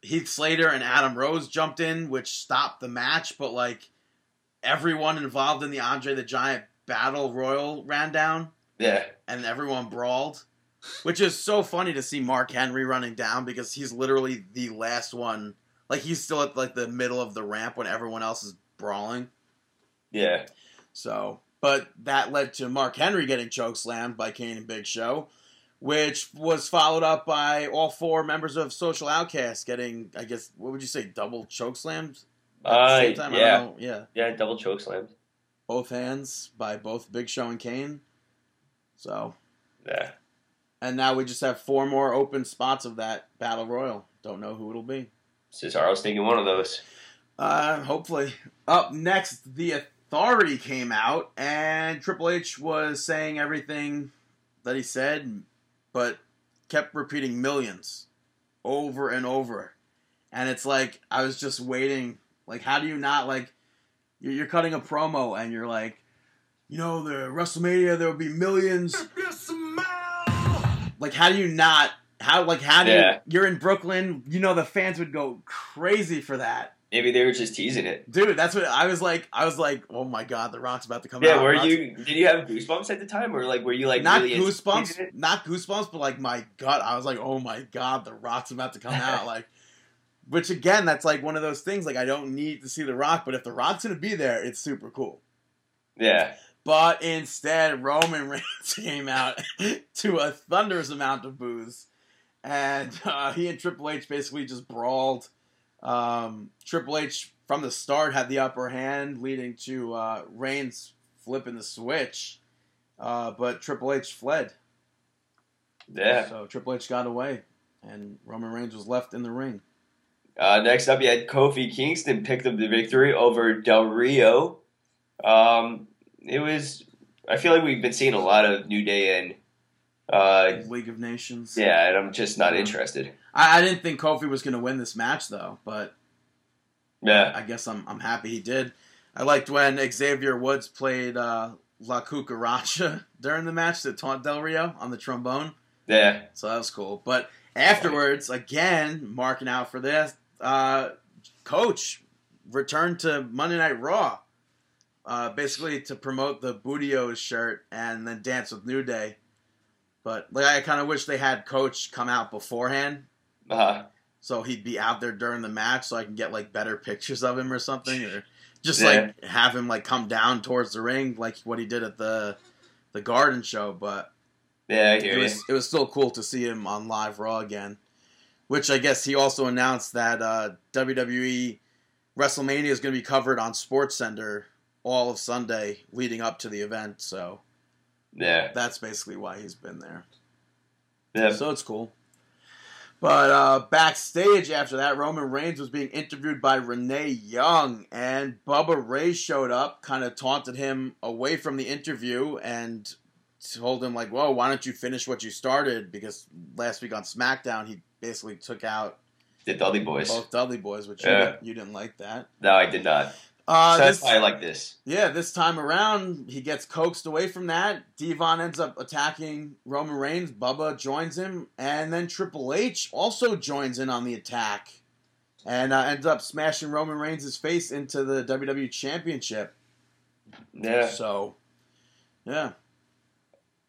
Heath Slater and Adam Rose jumped in, which stopped the match, but like everyone involved in the Andre the Giant Battle Royal ran down Yeah. and everyone brawled, which is so funny to see Mark Henry running down because he's literally the last one. Like he's still at like the middle of the ramp when everyone else is brawling. Yeah. So, but that led to Mark Henry getting choke chokeslammed by Kane and Big Show, which was followed up by all four members of Social Outcast getting, I guess, what would you say, double chokeslammed? Uh, same time? I yeah. Yeah. Yeah, double choke slammed. Both hands by both Big Show and Kane. So, Yeah. and now we just have four more open spots of that Battle Royal. Don't know who it'll be. Cesaro's taking one of those. Uh, hopefully. Up next, the Authority came out, and Triple H was saying everything that he said, but kept repeating millions over and over. And it's like I was just waiting. Like, how do you not like? You're, cutting a promo, and you're like, you know, the WrestleMania there will be millions. Like, how do you not? How like how do Yeah. you? You're in Brooklyn. You know the fans would go crazy for that. Maybe they were just teasing it. Dude, that's what I was like. I was like, "Oh my god, the Rock's about to come Yeah, out." Yeah, were you? Did you have goosebumps at the time, or like were you like not really goosebumps, not goosebumps, but like my gut. I was like, "Oh my god, the Rock's about to come out!" Like, which again, that's like one of those things. Like, I don't need to see the Rock, but if the Rock's gonna be there, it's super cool. Yeah, But instead, Roman Reigns came out to a thunderous amount of boos, and uh, he and Triple H basically just brawled. Um, Triple H from the start had the upper hand, leading to uh, Reigns flipping the switch, uh, but Triple H fled. yeah. So Triple H got away, and Roman Reigns was left in the ring. Uh, next up, you had Kofi Kingston picked up the victory over Del Rio. Um, it was. I feel like we've been seeing a lot of New Day and. Uh, League of Nations. yeah, and I'm just not interested. I, I didn't think Kofi was going to win this match though, but Yeah, I guess I'm I'm happy he did. I liked when Xavier Woods played uh, La Cucaracha during the match to taunt Del Rio on the trombone, yeah, so that was cool. But afterwards, again, marking out for this, uh, Coach returned to Monday Night Raw, uh, basically to promote the Booty-O's shirt and then dance with New Day. But like, I kind of wish they had Coach come out beforehand uh, so he'd be out there during the match so I can get like better pictures of him or something or just Yeah. like have him like come down towards the ring like what he did at the the garden show but yeah. I it you. was it was still cool to see him on live raw again which I guess he also announced that uh, WWE WrestleMania is going to be covered on SportsCenter all of Sunday leading up to the event so Yeah, that's basically why he's been there yeah. so it's cool. But uh, backstage after that, Roman Reigns was being interviewed by Renee Young, and Bubba Ray showed up, kind of taunted him away from the interview, and told him like, "Whoa, why don't you finish what you started?" Because last week on SmackDown, he basically took out The Dudley Boyz. both Dudley Boyz, which you, didn't, you didn't like that. No, I did not. Uh, so that's why I like this. yeah, this time around, he gets coaxed away from that. Devon ends up attacking Roman Reigns. Bubba joins him. And then Triple H also joins in on the attack and uh, ends up smashing Roman Reigns' face into the WWE Championship. Yeah. So, yeah.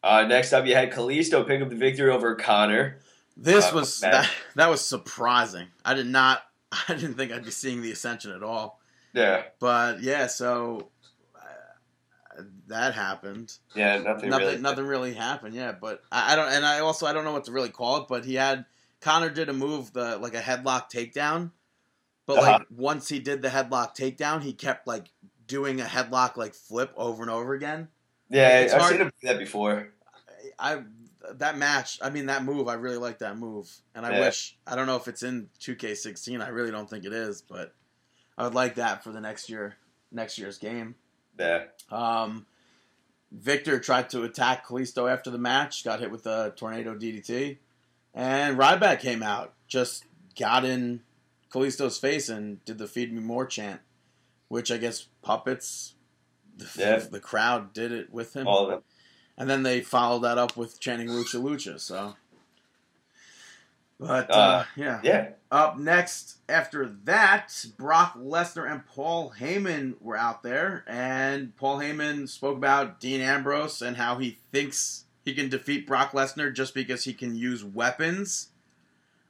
Uh, next up, you had Kalisto pick up the victory over Konnor. This Uh, was that, that was surprising. I did not. I didn't think I'd be seeing the Ascension at all. Yeah, But yeah, so uh, that happened. yeah, nothing, nothing, really. nothing really happened. Yeah, but I, I don't, and I also I don't know what to really call it. But he had Konnor did a move, the like a headlock takedown. But like Uh-huh. once he did the headlock takedown, he kept like doing a headlock like flip over and over again. Yeah, It's I've hard- seen him do that before. I that match, I mean that move, I really like that move, and I Yeah. wish I don't know if it's in 2K16. I really don't think it is, but I would like that for the next year, next year's game. Yeah, Um, Viktor tried to attack Kalisto after the match, got hit with a tornado DDT, and Ryback came out, just got in Kalisto's face and did the "Feed Me More" chant, which I guess puppets, the, Yeah. the crowd did it with him. all of them. And then they followed that up with chanting Lucha Lucha. So, but uh, Uh, yeah. Yeah, Up next, after that, Brock Lesnar and Paul Heyman were out there, and Paul Heyman spoke about Dean Ambrose and how he thinks he can defeat Brock Lesnar just because he can use weapons,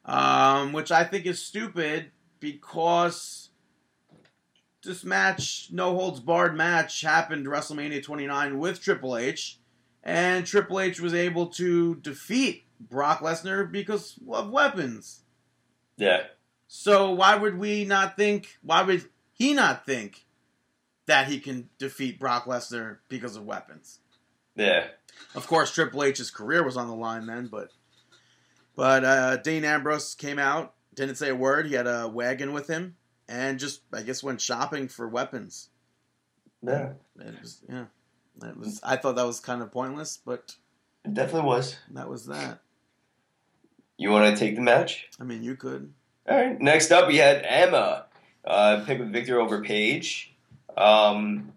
um, which I think is stupid because this match, no holds barred match, happened WrestleMania 29 with Triple H, and Triple H was able to defeat Brock Lesnar because of weapons. yeah, So why would we not think? Why would he not think that he can defeat Brock Lesnar because of weapons? yeah. Of course, Triple H's career was on the line then, but but uh, Dean Ambrose came out, didn't say a word. He had a wagon with him, and just I guess went shopping for weapons. Yeah, It was yeah, it was. I thought that was kind of pointless, but it definitely was. that was that. You want to take the match? I mean, you could. All right. Next up, we had Emma uh, pick up Victor over Paige. Um,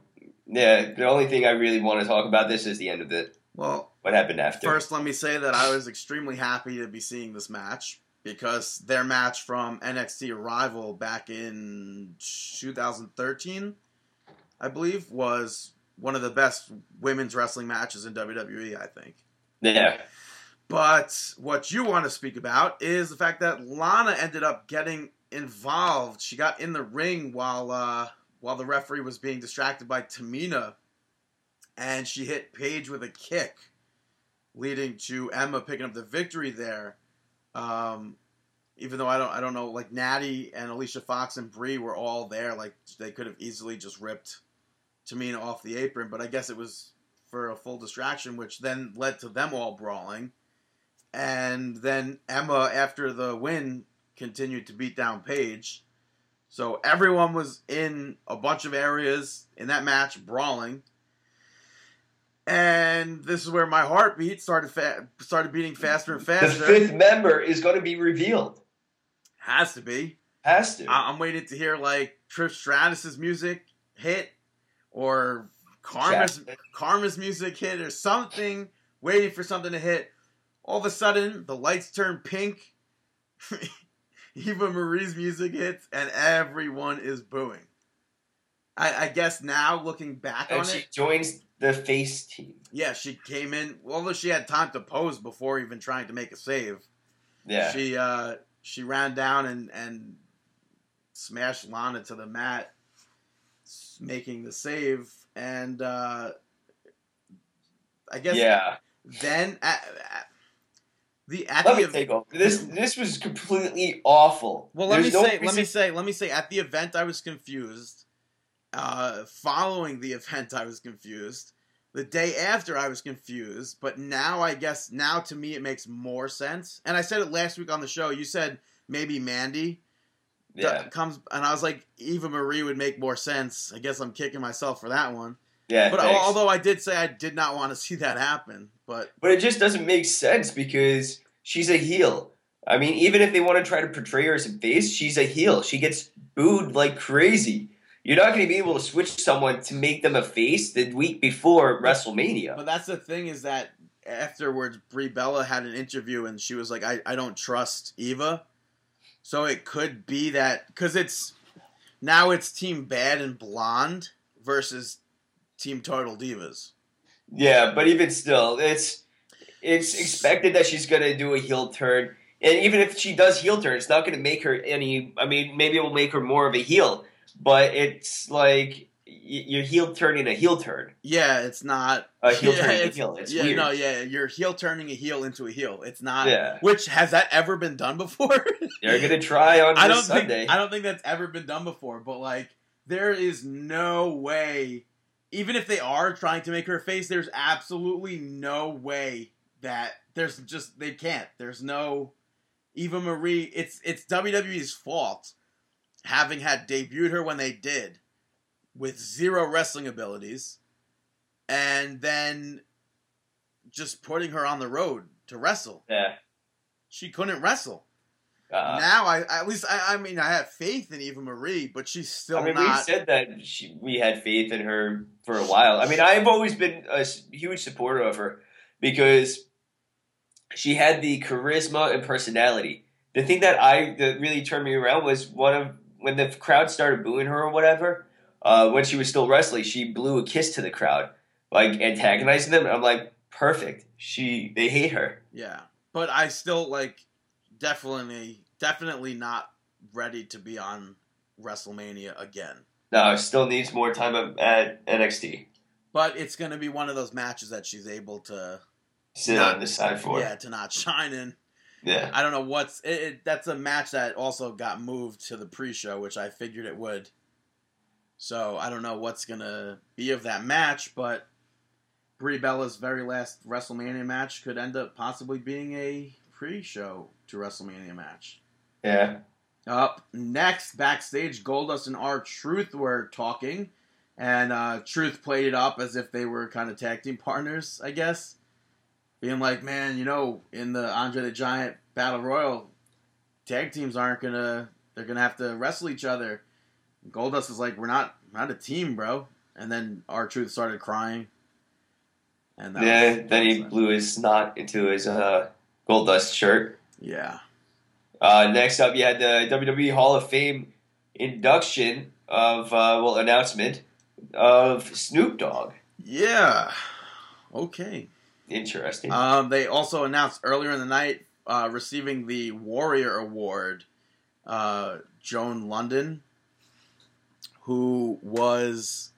yeah, the only thing I really want to talk about this is the end of it. Well, What happened after? First, let me say that I was extremely happy to be seeing this match because their match from NXT Arrival back in 2013, I believe, was one of the best women's wrestling matches in WWE, I think. yeah, But what you want to speak about is the fact that Lana ended up getting involved. She got in the ring while uh, while the referee was being distracted by Tamina, and she hit Paige with a kick, leading to Emma picking up the victory there. Um, even though I don't I don't know, like Natty and Alicia Fox and Brie were all there, like they could have easily just ripped Tamina off the apron, but I guess it was for a full distraction, which then led to them all brawling. And then Emma, after the win, continued to beat down Paige. So everyone was in a bunch of areas in that match brawling. And this is where my heartbeat started fa- started beating faster and faster. the fifth member is going to be revealed. Has to be. Has to. I- I'm waiting to hear like Trish Stratus's music hit or Kharma's Jack- Kharma's music hit or something, waiting for something to hit. All of a sudden, the lights turn pink. Eva Marie's music hits, and everyone is booing. I, I guess now, looking back and on she it, joins the face team. yeah, she came in. Although she had time to pose before even trying to make a save, Yeah. she uh, she ran down and and smashed Lana to the mat, making the save. And uh, I guess yeah. then at, at the at Let the me ev- take over. This this was completely awful. well, let There's me no say, let me say, let me say, at the event I was confused. Uh, following the event, I was confused. The day after, I was confused. But now, I guess now to me, it makes more sense. And I said it last week on the show. You said maybe Mandy Yeah. that comes, and I was like, Eva Marie would make more sense. I guess I'm kicking myself for that one. Yeah. But thanks. although I did say I did not want to see that happen, but But it just doesn't make sense because she's a heel. I mean, even if they want to try to portray her as a face, she's a heel. She gets booed like crazy. You're not going to be able to switch someone to make them a face the week before WrestleMania. But that's the thing is that afterwards, Brie Bella had an interview and she was like, I, I don't trust Eva. So it could be that, because it's now it's Team Bad and Blonde versus Team Total Divas. Yeah, but even still, it's it's expected that she's gonna do a heel turn, and even if she does heel turn, it's not gonna make her any. I mean, maybe it will make her more of a heel, but it's like y- you're heel turning a heel turn. Yeah, it's not A heel yeah, turning a heel. It's yeah, weird. no, yeah, you're heel turning a heel into a heel. It's not. Yeah. Which has that ever been done before? They're gonna try on this I don't Sunday. think I don't think that's ever been done before. But like, there is no way. Even if they are trying to make her face, there's absolutely no way that there's just they can't. There's no Eva Marie. It's it's WWE's fault having had debuted her when they did with zero wrestling abilities, and then just putting her on the road to wrestle. yeah. She couldn't wrestle Uh, now I at least I, I mean I have faith in Eva Marie, but she's still I mean, not. we said that she, we had faith in her for a while. I mean, I've always been a huge supporter of her because she had the charisma and personality. The thing that I that really turned me around was one of when the crowd started booing her or whatever. Uh, when she was still wrestling, she blew a kiss to the crowd, like antagonizing them. I'm like, perfect. She they hate her. yeah, but I still like definitely definitely not ready to be on WrestleMania again. No, still needs more time at- NXT. But it's gonna be one of those matches that she's able to Sit Not- on the side for. yeah to not shine in. yeah. I don't know what's it, it, that's a match that also got moved to the pre-show, which I figured it would. So I don't know what's gonna be of that match, but Brie Bella's very last WrestleMania match could end up possibly being a pre-show to WrestleMania match. Yeah. Up next, backstage, Goldust and R Truth were talking, and uh, Truth played it up as if they were kind of tag team partners, I guess. Being like, man, you know, in the Andre the Giant Battle Royal, tag teams aren't gonna, they're gonna have to wrestle each other. Goldust is like, we're not, not a team, bro. And then R Truth started crying. And that Yeah, then he blew his snot into his uh, Goldust shirt. Yeah. Uh, next up, you had the WWE Hall of Fame induction of uh, well announcement of Snoop Dogg. Yeah. Okay. Interesting. Um, they also announced earlier in the night uh, receiving the Warrior Award, uh, Joan Lunden, who was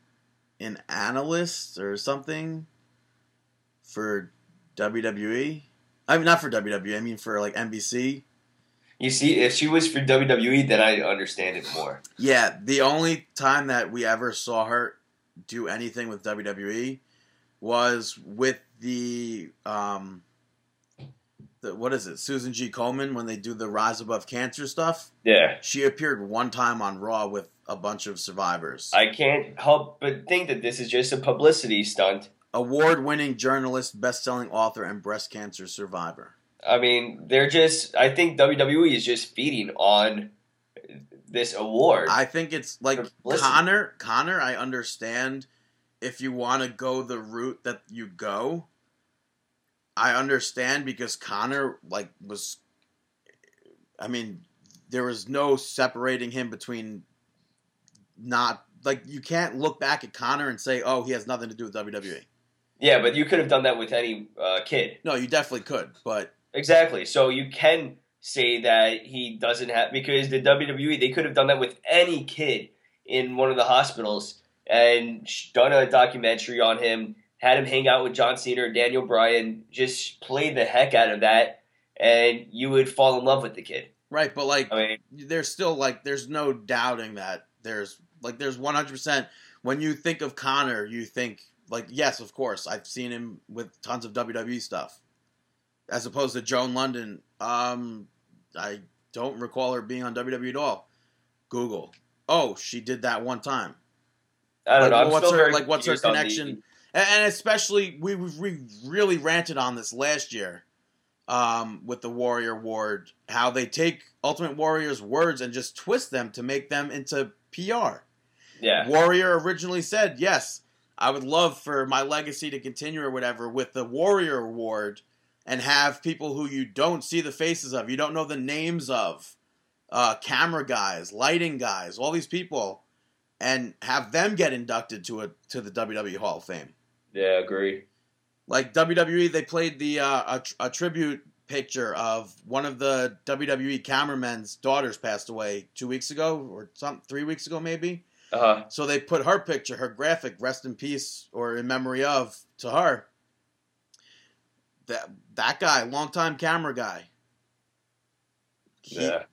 an analyst or something for WWE. I mean, not for WWE. I mean for like NBC. you see, if she was for WWE, then I understand it more. Yeah, the only time that we ever saw her do anything with WWE was with the um the what is it, Susan G. Komen when they do the Rise Above Cancer stuff. Yeah, She appeared one time on Raw with a bunch of survivors. I can't help but think that this is just a publicity stunt. Award winning journalist, best selling author, and breast cancer survivor. I mean, they're just. I think WWE is just feeding on this award. I think it's like Connor. Connor, I understand if you want to go the route that you go. I understand because Connor like was. I mean, there was no separating him between not like you can't look back at Connor and say, "Oh, he has nothing to do with WWE." Yeah, but you could have done that with any uh, kid. No, you definitely could, but Exactly. So you can say that he doesn't have because the WWE they could have done that with any kid in one of the hospitals and done a documentary on him, had him hang out with John Cena or Daniel Bryan, just play the heck out of that, and you would fall in love with the kid. right, but like I mean, there's still like there's no doubting that there's like there's 100% when you think of Connor you think like yes of course I've seen him with tons of WWE stuff as opposed to Joan Lunden um I don't recall her being on WWE at all Google oh she did that one time I don't Like, know. I'm what's still her- like, what's her confused on the- connection? and, and especially we we really ranted on this last year um, with the Warrior Ward, how they take Ultimate Warrior's words and just twist them to make them into PR. yeah, Warrior originally said, "Yes, I would love for my legacy to continue or whatever with the Warrior Award and have people who you don't see the faces of, you don't know the names of, uh, camera guys, lighting guys, all these people, and have them get inducted to a to the WWE Hall of Fame." yeah, agree. Like WWE, they played the uh, a, a tribute picture of one of the WWE cameramen's daughters passed away two weeks ago or some three weeks ago maybe. Uh, So they put her picture, her graphic, rest in peace or in memory of, to her. That that guy, longtime camera guy. He- yeah.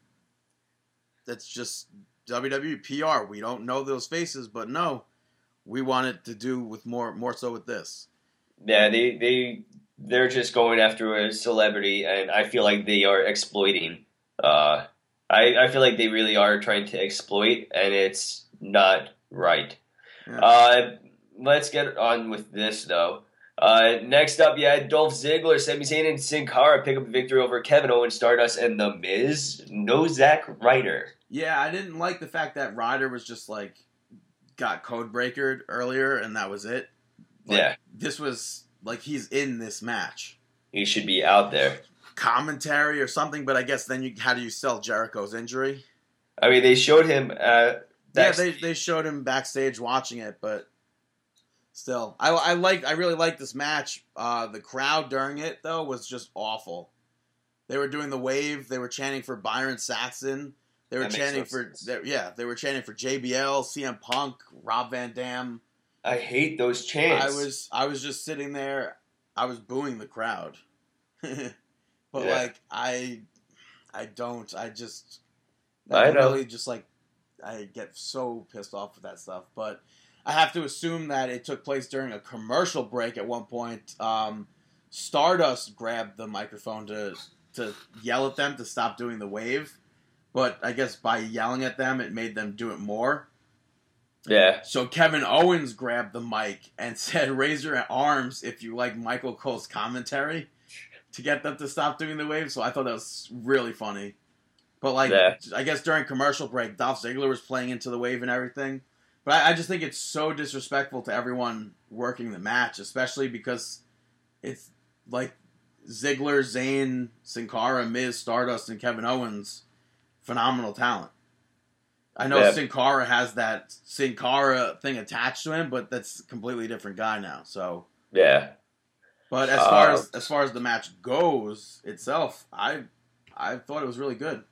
That's just WWE PR. We don't know those faces, but no, we wanted to do with more more so with this. Yeah, they they they're just going after a celebrity, and I feel like they are exploiting. Uh, I I feel like they really are trying to exploit, and it's not right. Yeah. Uh, let's get on with this though. Uh, next up, you had Dolph Ziggler, Sami Zayn, and Sin Cara pick up the victory over Kevin Owens, Stardust, and The Miz. No Zack Ryder. Yeah, I didn't like the fact that Ryder was just like got code breakered earlier and that was it. Like, Yeah. This was like he's in this match. He should be out there. Commentary or something, but I guess then you how do you sell Jericho's injury? I mean, they showed him. Yeah, they, they showed him backstage watching it, but still, I I like I really like this match. Uh, the crowd during it though was just awful. They were doing the wave. They were chanting for Byron Saxton. They were That chanting no for they- yeah. They were chanting for JBL, CM Punk, Rob Van Dam. I hate those chants. I was I was just sitting there. I was booing the crowd, but Yeah. like I I don't. I just I really just like I get so pissed off with that stuff. But I have to assume that it took place during a commercial break at one point. Um, Stardust grabbed the microphone to to yell at them to stop doing the wave, but I guess by yelling at them, it made them do it more. Yeah. So Kevin Owens grabbed the mic and said, "Raise your arms if you like Michael Cole's commentary," to get them to stop doing the wave. So I thought that was really funny. But like, Yeah. I guess during commercial break, Dolph Ziggler was playing into the wave and everything. But I, I just think it's so disrespectful to everyone working the match, especially because it's like Ziggler, Zayn, Sin Cara, Miz, Stardust, and Kevin Owens, phenomenal talent. I know Yeah. Sin Cara has that Sin Cara thing attached to him, but that's a completely different guy now. So, Yeah. but as far Uh, as as far as the match goes itself, I I thought it was really good.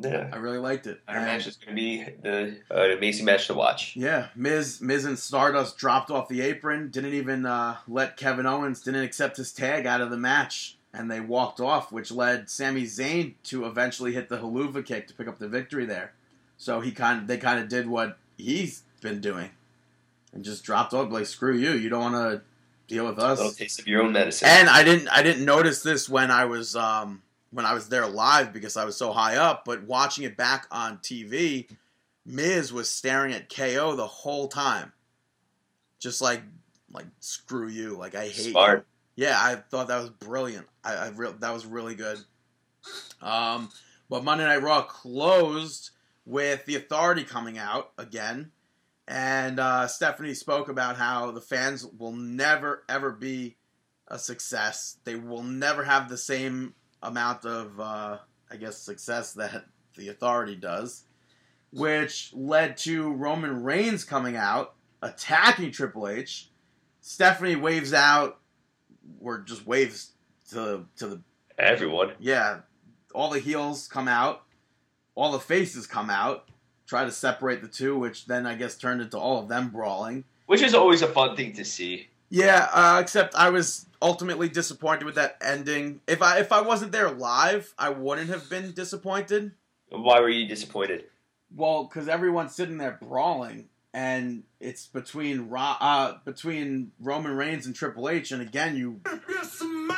Yeah. I really liked it. Our And- match is going to be the uh, an amazing match to watch. Yeah, Miz, Miz and Stardust dropped off the apron. Didn't even uh, let Kevin Owens didn't accept his tag out of the match, and they walked off, which led Sami Zayn to eventually hit the Helluva Kick to pick up the victory there. So he kind of they kind of did what he's been doing, and just dropped off like screw you, you don't want to deal with A little us. taste of your own medicine. And I didn't I didn't notice this when I was um when I was there live because I was so high up, but watching it back on TV, Miz was staring at KO the whole time. Just like like screw you, like I hate Smart. you. Yeah, I thought that was brilliant. I, I real that was really good. Um, but Monday Night Raw closed with the Authority coming out again, and uh, Stephanie spoke about how the fans will never ever be a success. They will never have the same amount of, uh, I guess, success that the Authority does, which led to Roman Reigns coming out attacking Triple H. Stephanie waves out, or just waves to to the Everyone. yeah, all the heels come out, all the faces come out, try to separate the two, which then I guess turned into all of them brawling. Which is always a fun thing to see. Yeah, uh, except I was ultimately disappointed with that ending. If I if I wasn't there live, I wouldn't have been disappointed. Why were you disappointed? Well, because everyone's sitting there brawling, and it's between Ro- uh, between Roman Reigns and Triple H, and again, you If you smell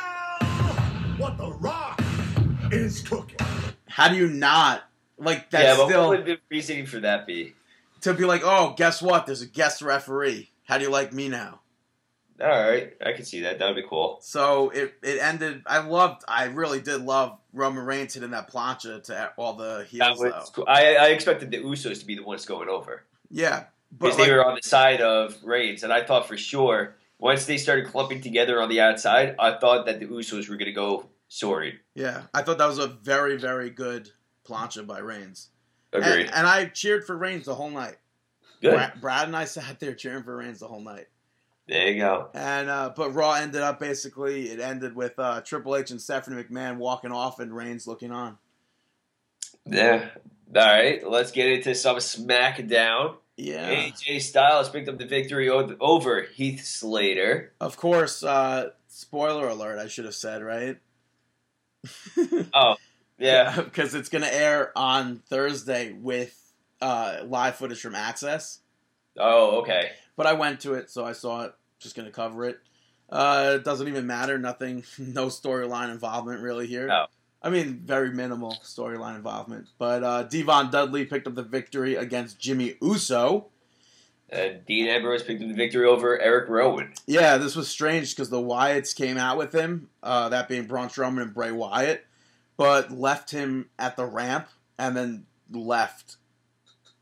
what the rock is cooking. how do you not like that? yeah, but still what would the reasoning for that be? to be like, oh, guess what? There's a guest referee. How do you like me now? All right, I can see that. That would be cool. So it it ended. I loved. I really did love Roman Reigns hitting that plancha to all the heels. was though. cool. I, I expected the Usos to be the ones going over Yeah, because but they were on the side of Reigns, and I thought for sure once they started clumping together on the outside, I thought that the Usos were going to go soaring. yeah, I thought that was a very very good plancha by Reigns. Agreed. And, and I cheered for Reigns the whole night. Good. Brad, Brad and I sat there cheering for Reigns the whole night. There you go. And uh, but Raw ended up basically it ended with uh, Triple H and Stephanie McMahon walking off and Reigns looking on. Yeah. All right, let's get into some SmackDown. Yeah. AJ Styles picked up the victory over Heath Slater. Of course, uh, spoiler alert, I should have said, right? Oh, yeah. Because it's going to air on Thursday with uh, live footage from Access. Oh, okay. But I went to it, so I saw it. Just going to cover it. Uh, it doesn't even matter. Nothing, no storyline involvement really here. No. I mean, very minimal storyline involvement. But uh, Devon Dudley picked up the victory against Jimmy Uso. And Dean Ambrose picked up the victory over Eric Rowan. Yeah, this was strange because the Wyatts came out with him, uh, that being Braun Strowman and Bray Wyatt, but left him at the ramp and then left.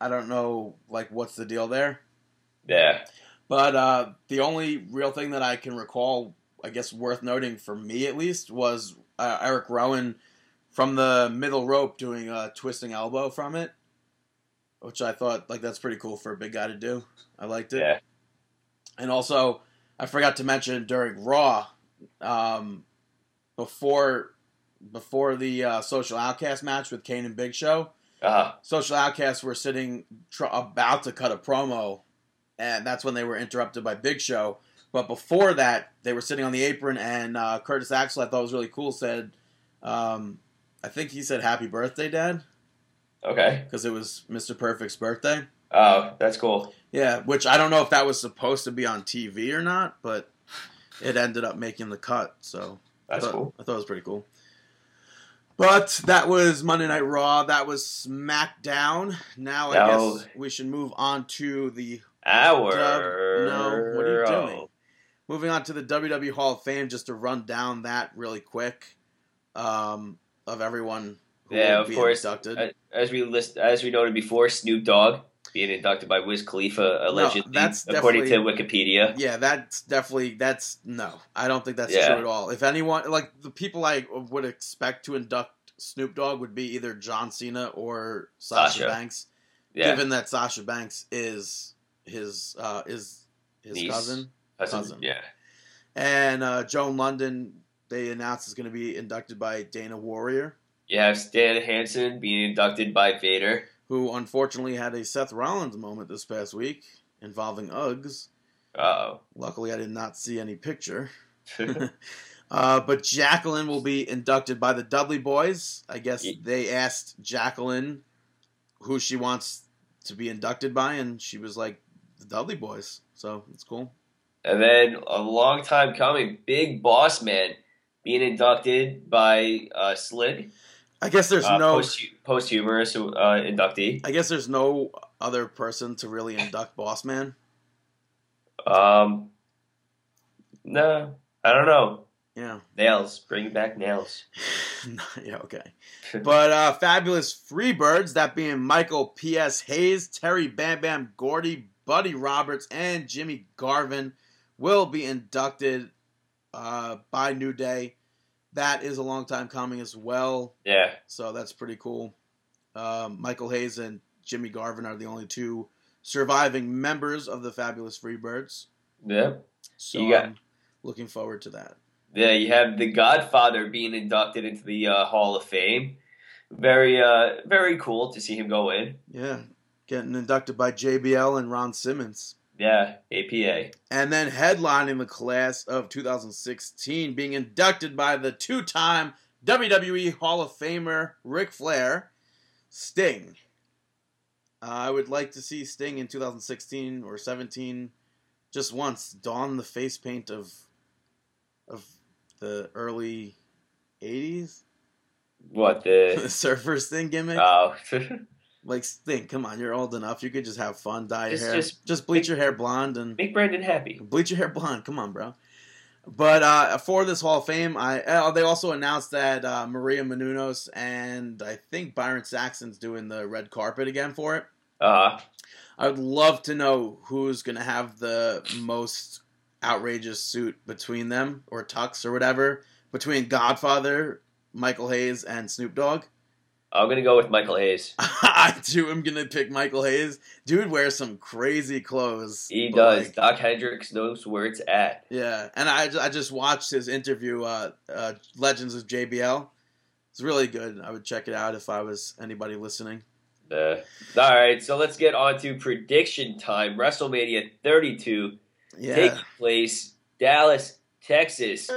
I don't know, like, what's the deal there? Yeah. But uh, the only real thing that I can recall, I guess worth noting for me at least, was uh, Eric Rowan from the middle rope doing a twisting elbow from it, which I thought like that's pretty cool for a big guy to do. I liked it. Yeah. And also, I forgot to mention during Raw, um, before before the uh, Social Outcast match with Kane and Big Show, Uh, Social Outcasts were sitting tr- about to cut a promo, and that's when they were interrupted by Big Show. But before that, they were sitting on the apron, and uh, Curtis Axel, I thought was really cool, said, um, I think he said "Happy Birthday, Dad," okay. because it was Mr. Perfect's birthday. Oh, that's cool. Yeah, which I don't know if that was supposed to be on TV or not, but it ended up making the cut. So That's I thought, cool. I thought it was pretty cool. But that was Monday Night Raw. That was SmackDown. Now I guess we should move on to the Our. Dub- no, what are you doing? moving on to the WWE Hall of Fame. Just to run down that really quick um, of everyone Yeah, of course. inducted. As we list, as we noted before, Snoop Dogg being inducted by Wiz Khalifa allegedly, that's according to Wikipedia. Yeah, that's definitely that's no. I don't think that's Yeah. true at all. If anyone like the people I would expect to induct Snoop Dogg would be either John Cena or Sasha, Sasha. Banks, Yeah, given that Sasha Banks is his uh, is his Niece. cousin, cousin. yeah, and uh, Joan Lunden. They announced is going to be inducted by Dana Warrior, have Stan Hansen being inducted by Vader. who unfortunately had a Seth Rollins moment this past week involving Uggs. Oh, Luckily, I did not see any picture. Uh, but Jacqueline will be inducted by the Dudley Boyz. I guess they asked Jacqueline who she wants to be inducted by, and she was like, the Dudley Boyz. So it's cool. and then a long time coming, Big Boss Man being inducted by uh, Slick, I guess there's uh, no. post posthumous uh, inductee. I guess there's no other person to really induct Boss Man. Um, no, I don't know. Yeah. Nails, bring back nails. yeah, okay. But uh, fabulous Freebirds, that being Michael P.S. Hayes, Terry Bam Bam Gordy, Buddy Roberts, and Jimmy Garvin, will be inducted uh, by New Day. That is a long time coming as well, yeah, so that's pretty cool. Um, Michael Hayes and Jimmy Garvin are the only two surviving members of the fabulous Freebirds. yeah. So You got- I'm looking forward to that. Yeah, you have the Godfather being inducted into the uh, Hall of Fame. Very, uh, very cool to see him go in. Yeah, getting inducted by JBL and Ron Simmons. Yeah, APA. And then headlining the class of 2016, being inducted by the two time WWE Hall of Famer Ric Flair, Sting. Uh, I would like to see Sting in 2016 or 17 just once don the face paint of of the early 80s. What the the? surfer Sting gimmick. Oh, like think, come on, you're old enough. You could just have fun, dye your hair, just- just bleach your hair blonde and make Brandon happy. Bleach your hair blonde. Come on, bro. But uh, for this Hall of Fame, I uh, they also announced that uh, Maria Menounos and I think Byron Saxton's doing the red carpet again for it. Uh, I would love to know who's going to have the most outrageous suit between them or tux or whatever between Godfather, Michael Hayes, and Snoop Dogg. I'm gonna go with Michael Hayes. I too am gonna pick Michael Hayes. Dude wears some crazy clothes. He does. like, Dok Hendrix knows where it's at. yeah, and I, I just watched his interview, uh, uh, Legends of JBL. It's really good. I would check it out if I was anybody listening. Uh, all right, so let's get on to prediction time. WrestleMania 32 Yeah. taking place Dallas, Texas.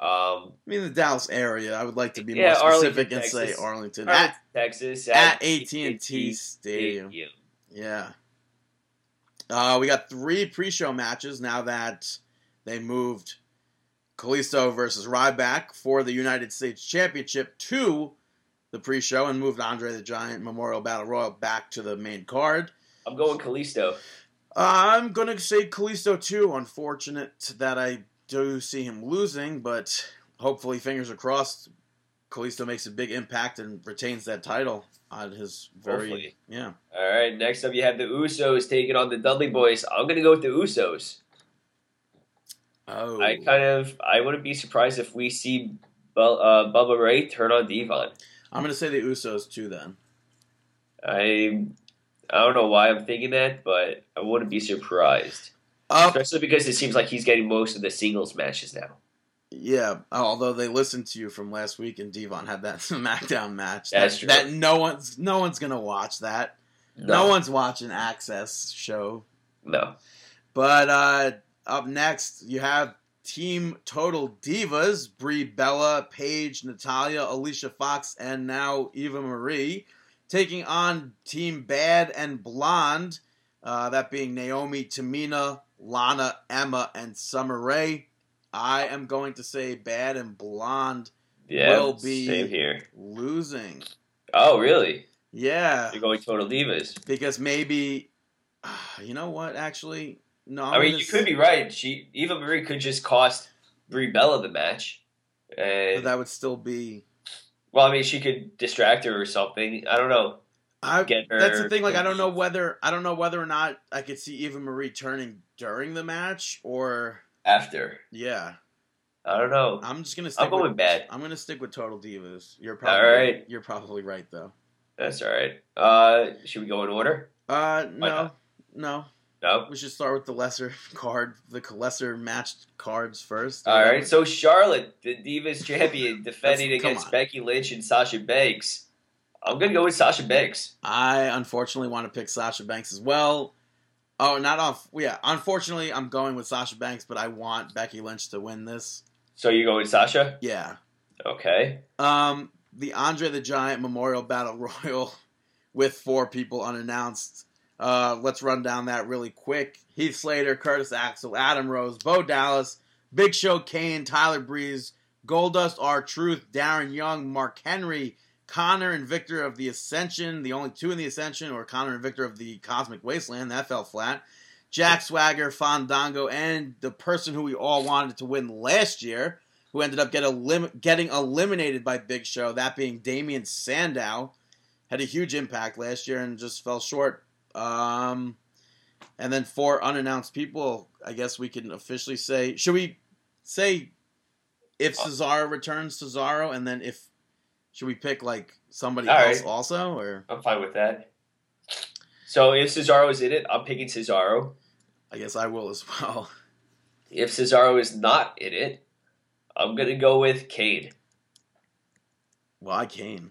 Eh, I Um, mean the Dallas area. I would like to be Yeah, more specific Arlington, and say Arlington. Arlington, At, Texas at AT&T Stadium. yeah. Uh, we got three pre-show matches now that they moved Kalisto versus Ryback for the United States Championship to the pre-show and moved Andre the Giant Memorial Battle Royal back to the main card. I'm going Kalisto. I'm gonna say Kalisto too. Unfortunate that I do see him losing, but hopefully, fingers are crossed. Kalisto makes a big impact and retains that title on his very Hopefully. yeah. All right, next up you have the Usos taking on the Dudley Boyz. I'm gonna go with the Usos. Oh, I kind of I wouldn't be surprised if we see Bu- uh, Bubba Ray turn on Devon. I'm gonna say the Usos too. Then I I don't know why I'm thinking that, but I wouldn't be surprised, especially because it seems like he's getting most of the singles matches now. yeah. Although they listened to you from last week and Devon had that SmackDown match. That's that, true. that no one's no one's gonna watch that. No, one's watching Access show. no. But uh, up next, you have Team Total Divas: Brie Bella, Paige, Natalya, Alicia Fox, and now Eva Marie, taking on Team Bad and Blonde. Uh, that being Naomi, Tamina, Lana, Emma, and Summer Rae. I am going to say Bad and Blonde Yeah, Will be- same here. losing. Oh, really? Yeah, You're going Total Divas. because maybe, uh, you know what? Actually, no. I'm I mean, you could be right. She Eva Marie could just cost Brie Bella the match, But and that would still be well, I mean, she could distract her or something. I don't know. I, that's the thing. Like, I don't know whether I don't know whether or not I could see Eva Marie turning during the match, or after. yeah. I don't know. I'm just gonna stick. I'm going with, bad. I'm gonna stick with Total Divas. You're probably All right. You're probably right though. That's all right. Uh, should we go in order? Uh, no, no. No. We should start with the lesser card, the lesser matched cards first. All right. So Charlotte, the Divas champion, defending against. Becky Lynch and Sasha Banks. I'm gonna go with Sasha Banks. I unfortunately want to pick Sasha Banks as well. Oh, not off. Yeah, unfortunately, I'm going with Sasha Banks, but I want Becky Lynch to win this. So you go with Sasha? Yeah. Okay. Um, the Andre the Giant Memorial Battle Royal with four people unannounced. Uh, let's run down that really quick. Heath Slater, Curtis Axel, Adam Rose, Bo Dallas, Big Show Kane, Tyler Breeze, Goldust, R Truth, Darren Young, Mark Henry, Konnor and Viktor of the Ascension, the only two in the Ascension, or Konnor and Viktor of the Cosmic Wasteland. That fell flat. Jack Swagger, Fandango, and the person who we all wanted to win last year, who ended up get elim- getting eliminated by Big Show, that being Damien Sandow, had a huge impact last year and just fell short. Um, and then four unannounced people. I guess we can officially say. Should we say if Cesaro returns Cesaro, and then if should we pick like somebody All else right. also, or I'm fine with that. So if Cesaro is in it, I'm picking Cesaro. I guess I will as well. If Cesaro is not in it, I'm gonna go with Kane. Why Kane?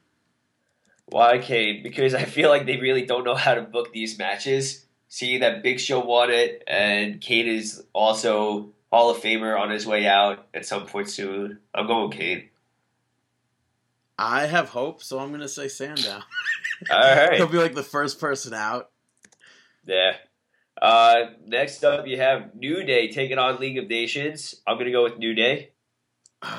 Why Kane? Because I feel like they really don't know how to book these matches. Seeing that Big Show won it, and Kane is also Hall of Famer on his way out at some point soon. I'm going Kane. I have hope, so I'm gonna say Sandow. All He'll be like the first person out. Yeah. Uh, next up, you have New Day taking on League of Nations. I'm gonna go with New Day.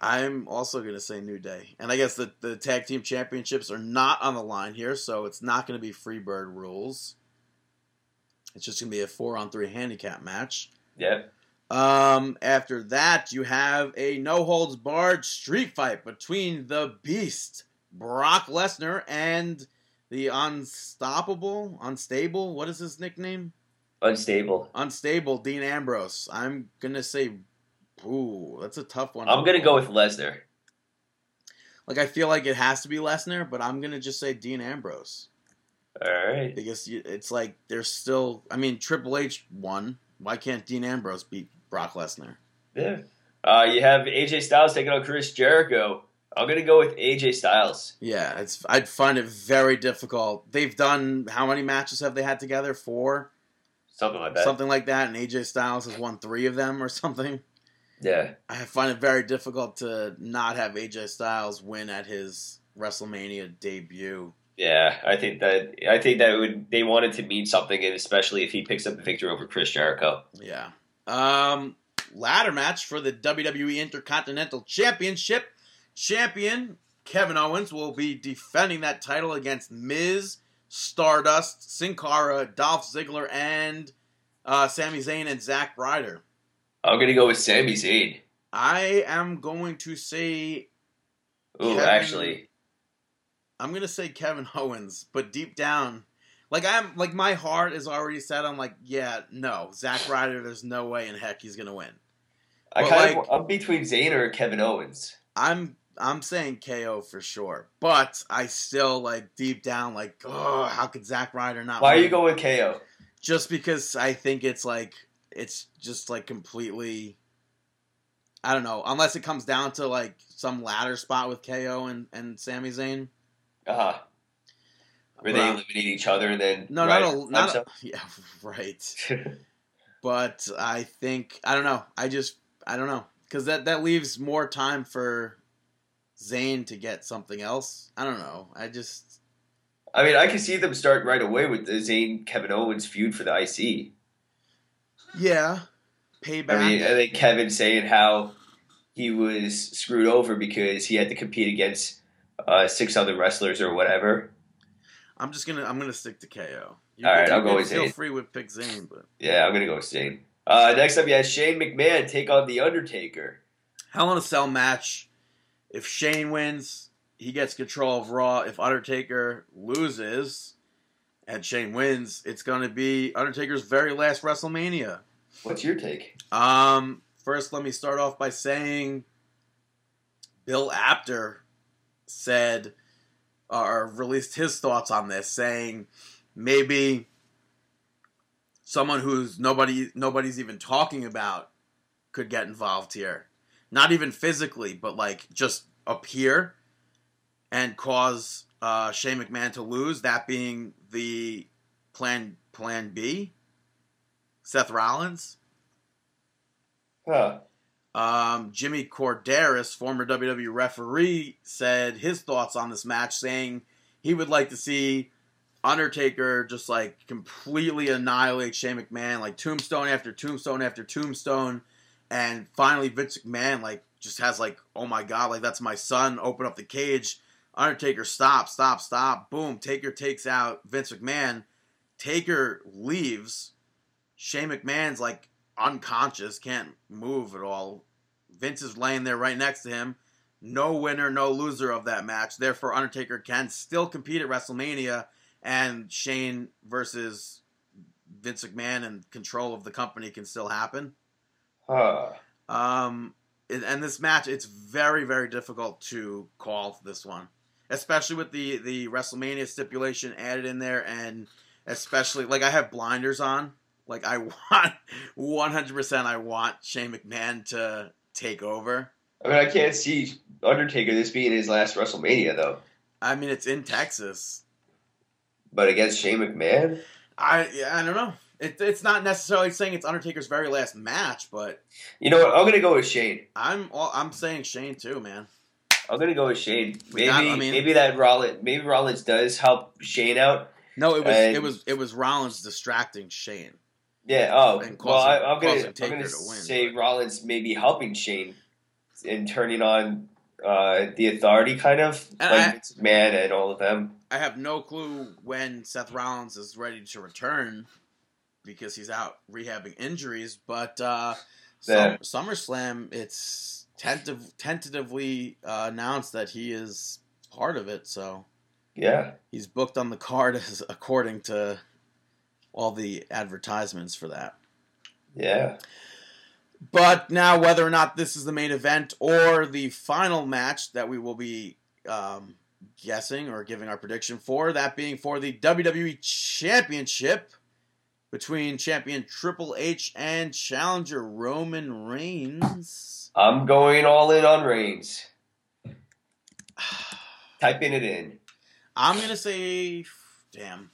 I'm also going to say New Day. And I guess the, the tag team championships are not on the line here, so it's not going to be Freebird rules. It's just going to be a four on three handicap match. Yep. Um, after that, you have a no holds barred street fight between the Beast, Brock Lesnar, and the Unstoppable, Unstable. What is his nickname? Unstable. Unstable Dean Ambrose. I'm gonna say, ooh, that's a tough one. I'm gonna go with Lesnar. Like I feel like it has to be Lesnar, but I'm gonna just say Dean Ambrose All right. because it's like there's still. I mean, Triple H won. Why can't Dean Ambrose beat Brock Lesnar? Yeah. Uh, you have AJ Styles taking on Chris Jericho. I'm gonna go with AJ Styles. Yeah, it's. I'd find it very difficult. They've done how many matches have they had together? Four, Something like that. something like that. And AJ Styles has won three of them or something. Yeah. I find it very difficult to not have AJ Styles win at his WrestleMania debut. Yeah, I think that I think that would they wanted to mean something, and especially if he picks up the victory over Chris Jericho. Yeah. Um, ladder match for the WWE Intercontinental Championship. Champion Kevin Owens will be defending that title against Miz, Stardust, Sin Cara, Dolph Ziggler, and uh, Sami Zayn and Zack Ryder. I'm gonna go with Sami Zayn. I am going to say Ooh, Kevin- actually, I'm gonna say Kevin Owens, but deep down, like I'm like my heart is already set. I'm like, yeah, no, Zack Ryder. There's no way in heck he's gonna win. I But, kind like- of I'm between Zayn or Kevin Owens. I'm I'm saying KO for sure, but I still like deep down like, oh, how could Zack Ryder not? Why are you going with KO? Just because I think it's like it's just like completely. I don't know, unless it comes down to like some ladder spot with KO and and Sami Zayn. Uh huh. Where they Well, eliminate each other and then No, not a, not a, yeah, right. But I think I don't know. I just I don't know because that that leaves more time for Zayn to get something else. I don't know. I just I mean, I can see them start right away with the Zayn Kevin Owens feud for the IC. yeah, payback. I mean, I think Kevin saying how he was screwed over because he had to compete against uh, six other wrestlers or whatever. I'm just gonna I'm gonna stick to KO. You All right, I'll go with Feel free with pick Zayn, but Yeah, I'm gonna go with Zayn. Uh, next up, you have Shane McMahon take on the Undertaker. Hell in a Cell match. If Shane wins, he gets control of Raw. If Undertaker loses and Shane wins, it's gonna be Undertaker's very last WrestleMania. What's your take? Um, first, let me start off by saying Bill Apter said or released his thoughts on this, saying maybe someone who's nobody nobody's even talking about could get involved here. Not even physically, but like just appear and cause uh, Shane McMahon to lose. That being the plan plan B. Seth Rollins. Huh. Um, Jimmy Korderas, former WWE referee, said his thoughts on this match, saying he would like to see Undertaker just like completely annihilate Shane McMahon, like tombstone after tombstone after tombstone, and finally Vince McMahon like just has like, oh my god, like that's my son. Open up the cage. Undertaker, stop, stop, stop. Boom. Taker takes out Vince McMahon. Taker leaves. Shane McMahon's like unconscious, can't move at all. Vince is laying there right next to him. No winner, no loser of that match. Therefore, Undertaker can still compete at WrestleMania, and Shane versus Vince McMahon and control of the company can still happen. Huh. Um, and- and this match, it's very, very difficult to call this one, especially with the the WrestleMania stipulation added in there, and especially like I have blinders on. Like I want, one hundred percent, I want Shane McMahon to take over. I mean, I can't see Undertaker this being his last WrestleMania though. I mean, it's in Texas. But against Shane McMahon, I yeah, I don't know. It, it's not necessarily saying it's Undertaker's very last match, but you know what? I'm gonna go with Shane. I'm all, I'm saying Shane too, man. I'm gonna go with Shane. Maybe got- I mean- maybe that Rollins maybe Rollins does help Shane out. No, it was And- it was it was Rollins distracting Shane. Yeah. Oh, And well, I, I'm gonna I'm gonna to say but- Rollins maybe helping Shane and turning on uh, the authority, kind of And like I- McMahon and all of them. I have no clue when Seth Rollins is ready to return because he's out rehabbing injuries. But uh, Yeah. Sum- SummerSlam, it's tentative, tentatively uh, announced that he is part of it. So Yeah. he's booked on the card as according to all the advertisements for that. Yeah. But now, whether or not this is the main event or the final match that we will be um, guessing or giving our prediction for. That being for the WWE Championship between champion Triple H and challenger Roman Reigns. I'm going all in on Reigns. Typing it in. I'm gonna say, damn.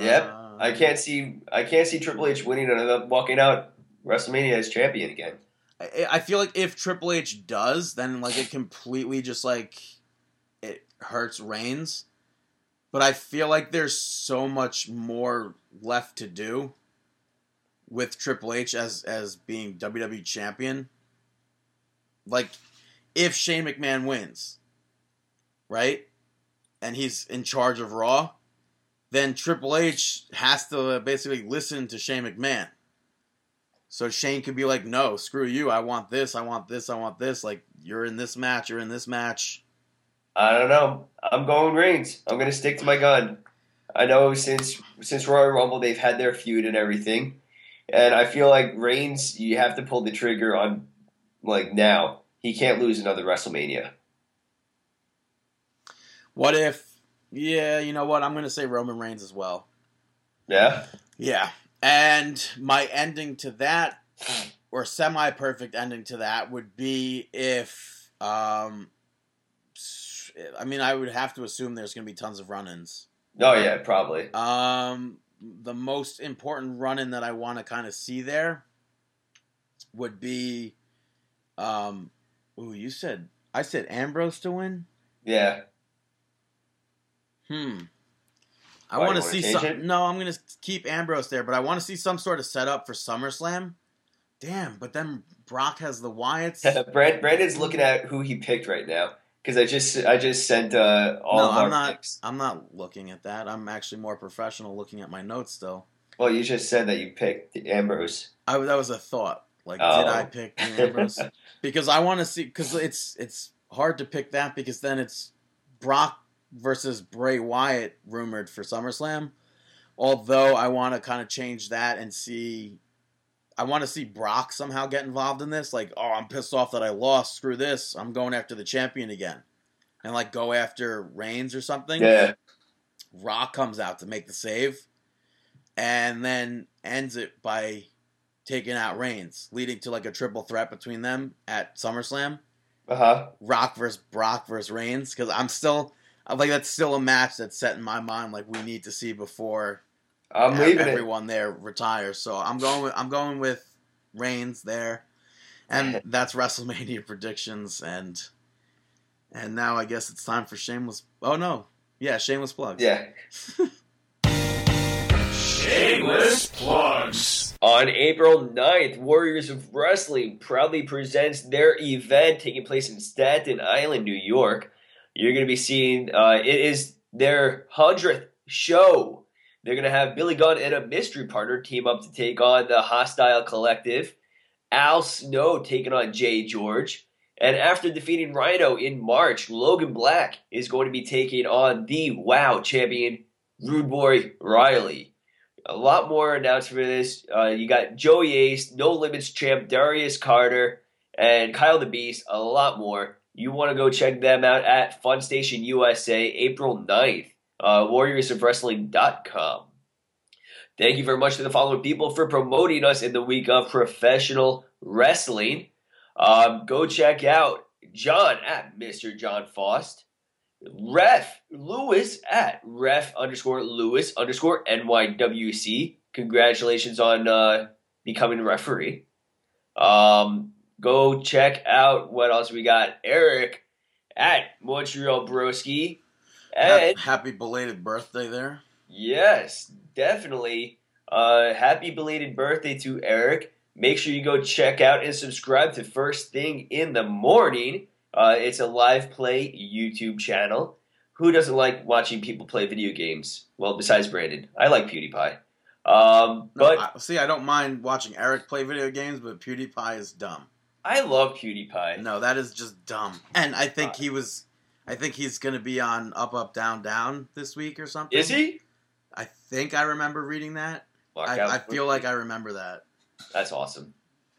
Yep. Uh, I can't see. I can't see Triple H winning and walking out WrestleMania as champion again. I, I feel like if Triple H does, then like it completely just like it hurts Reigns. But I feel like there's so much more left to do with Triple H as as being WWE champion. Like if Shane McMahon wins, right? And he's in charge of Raw, then Triple H has to uh, basically listen to Shane McMahon. So Shane could be like, "No, screw you. I want this. I want this. I want this. Like you're in this match. You're in this match." I don't know. I'm going Reigns. I'm going to stick to my gun. I know since since Royal Rumble they've had their feud and everything, and I feel like Reigns you have to pull the trigger on like now. He can't lose another WrestleMania. What if? Yeah, you know what? I'm gonna say Roman Reigns as well. Yeah. Yeah, and my ending to that, or semi-perfect ending to that, would be if, um, I mean, I would have to assume there's gonna be tons of run-ins. Oh yeah, probably. Um, the most important run-in that I want to kind of see there would be, um, ooh, you said I said Ambrose to win. Yeah. Hmm. I want to see some. it? No, I'm gonna keep Ambrose there, but I want to see some sort of setup for SummerSlam. Damn, but then Brock has the Wyatts. Brand, Brandon's looking at who he picked right now because I just I just sent uh, all no, of I'm not. picks. I'm not looking at that. I'm actually more professional, looking at my notes still. Well, you just said that you picked the Ambrose. I that was a thought. Like, Oh. did I pick Dean Ambrose? because I want to see. Because it's it's hard to pick that because then it's Brock versus Bray Wyatt rumored for SummerSlam. Although I want to kind of change that and see. I want to see Brock somehow get involved in this. Like, oh, I'm pissed off that I lost. Screw this. I'm going after the champion again. And like go after Reigns or something. Yeah. Rock comes out to make the save, and then ends it by taking out Reigns, leading to like a triple threat between them at SummerSlam. Uh huh. Rock versus Brock versus Reigns, because I'm still I'm like that's still a match that's set in my mind. Like we need to see before I'm ev- leaving it. everyone there retires. So I'm going with I'm going with Reigns there, and that's WrestleMania predictions. And and now I guess it's time for shameless. Oh no, yeah, shameless plugs. Yeah. Shameless plugs. On April 9th, Warriors of Wrestling proudly presents their event taking place in Staten Island, New York. You're going to be seeing, uh, it is their 100th show. They're going to have Billy Gunn and a mystery partner team up to take on the Hostile Collective. Al Snow taking on Jay George. And after defeating Rhino in March, Logan Black is going to be taking on the WoW champion, Rude Boy Riley a lot more announced for this. Uh, you got Joey Ace, No Limits champ Darius Carter, and Kyle the Beast. A lot more. You want to go check them out at Fun Station USA, April 9th. Uh, WarriorsOfWrestling.com. Thank you very much to the following people for promoting us in the week of professional wrestling. Um, go check out John at Mr. John Faust. Ref Lewis at ref underscore Lewis underscore NYWC. Congratulations on uh, becoming referee. Um, go check out what else we got. Eric at Montreal Broski. And happy belated birthday there. yes, definitely. Uh, happy belated birthday to Eric. Make sure you go check out and subscribe to First Thing in the Morning. Uh, it's a live play YouTube channel. Who doesn't like watching people play video games? Well, besides Brandon, I like PewDiePie. Um, No, but I, see, I don't mind watching Eric play video games, but PewDiePie is dumb. I love PewDiePie. No, that is just dumb. And I think he was, I think he's going to be on Up Up Down Down this week or something. Is he? I think I remember reading that. I, I feel like I remember that. that's awesome.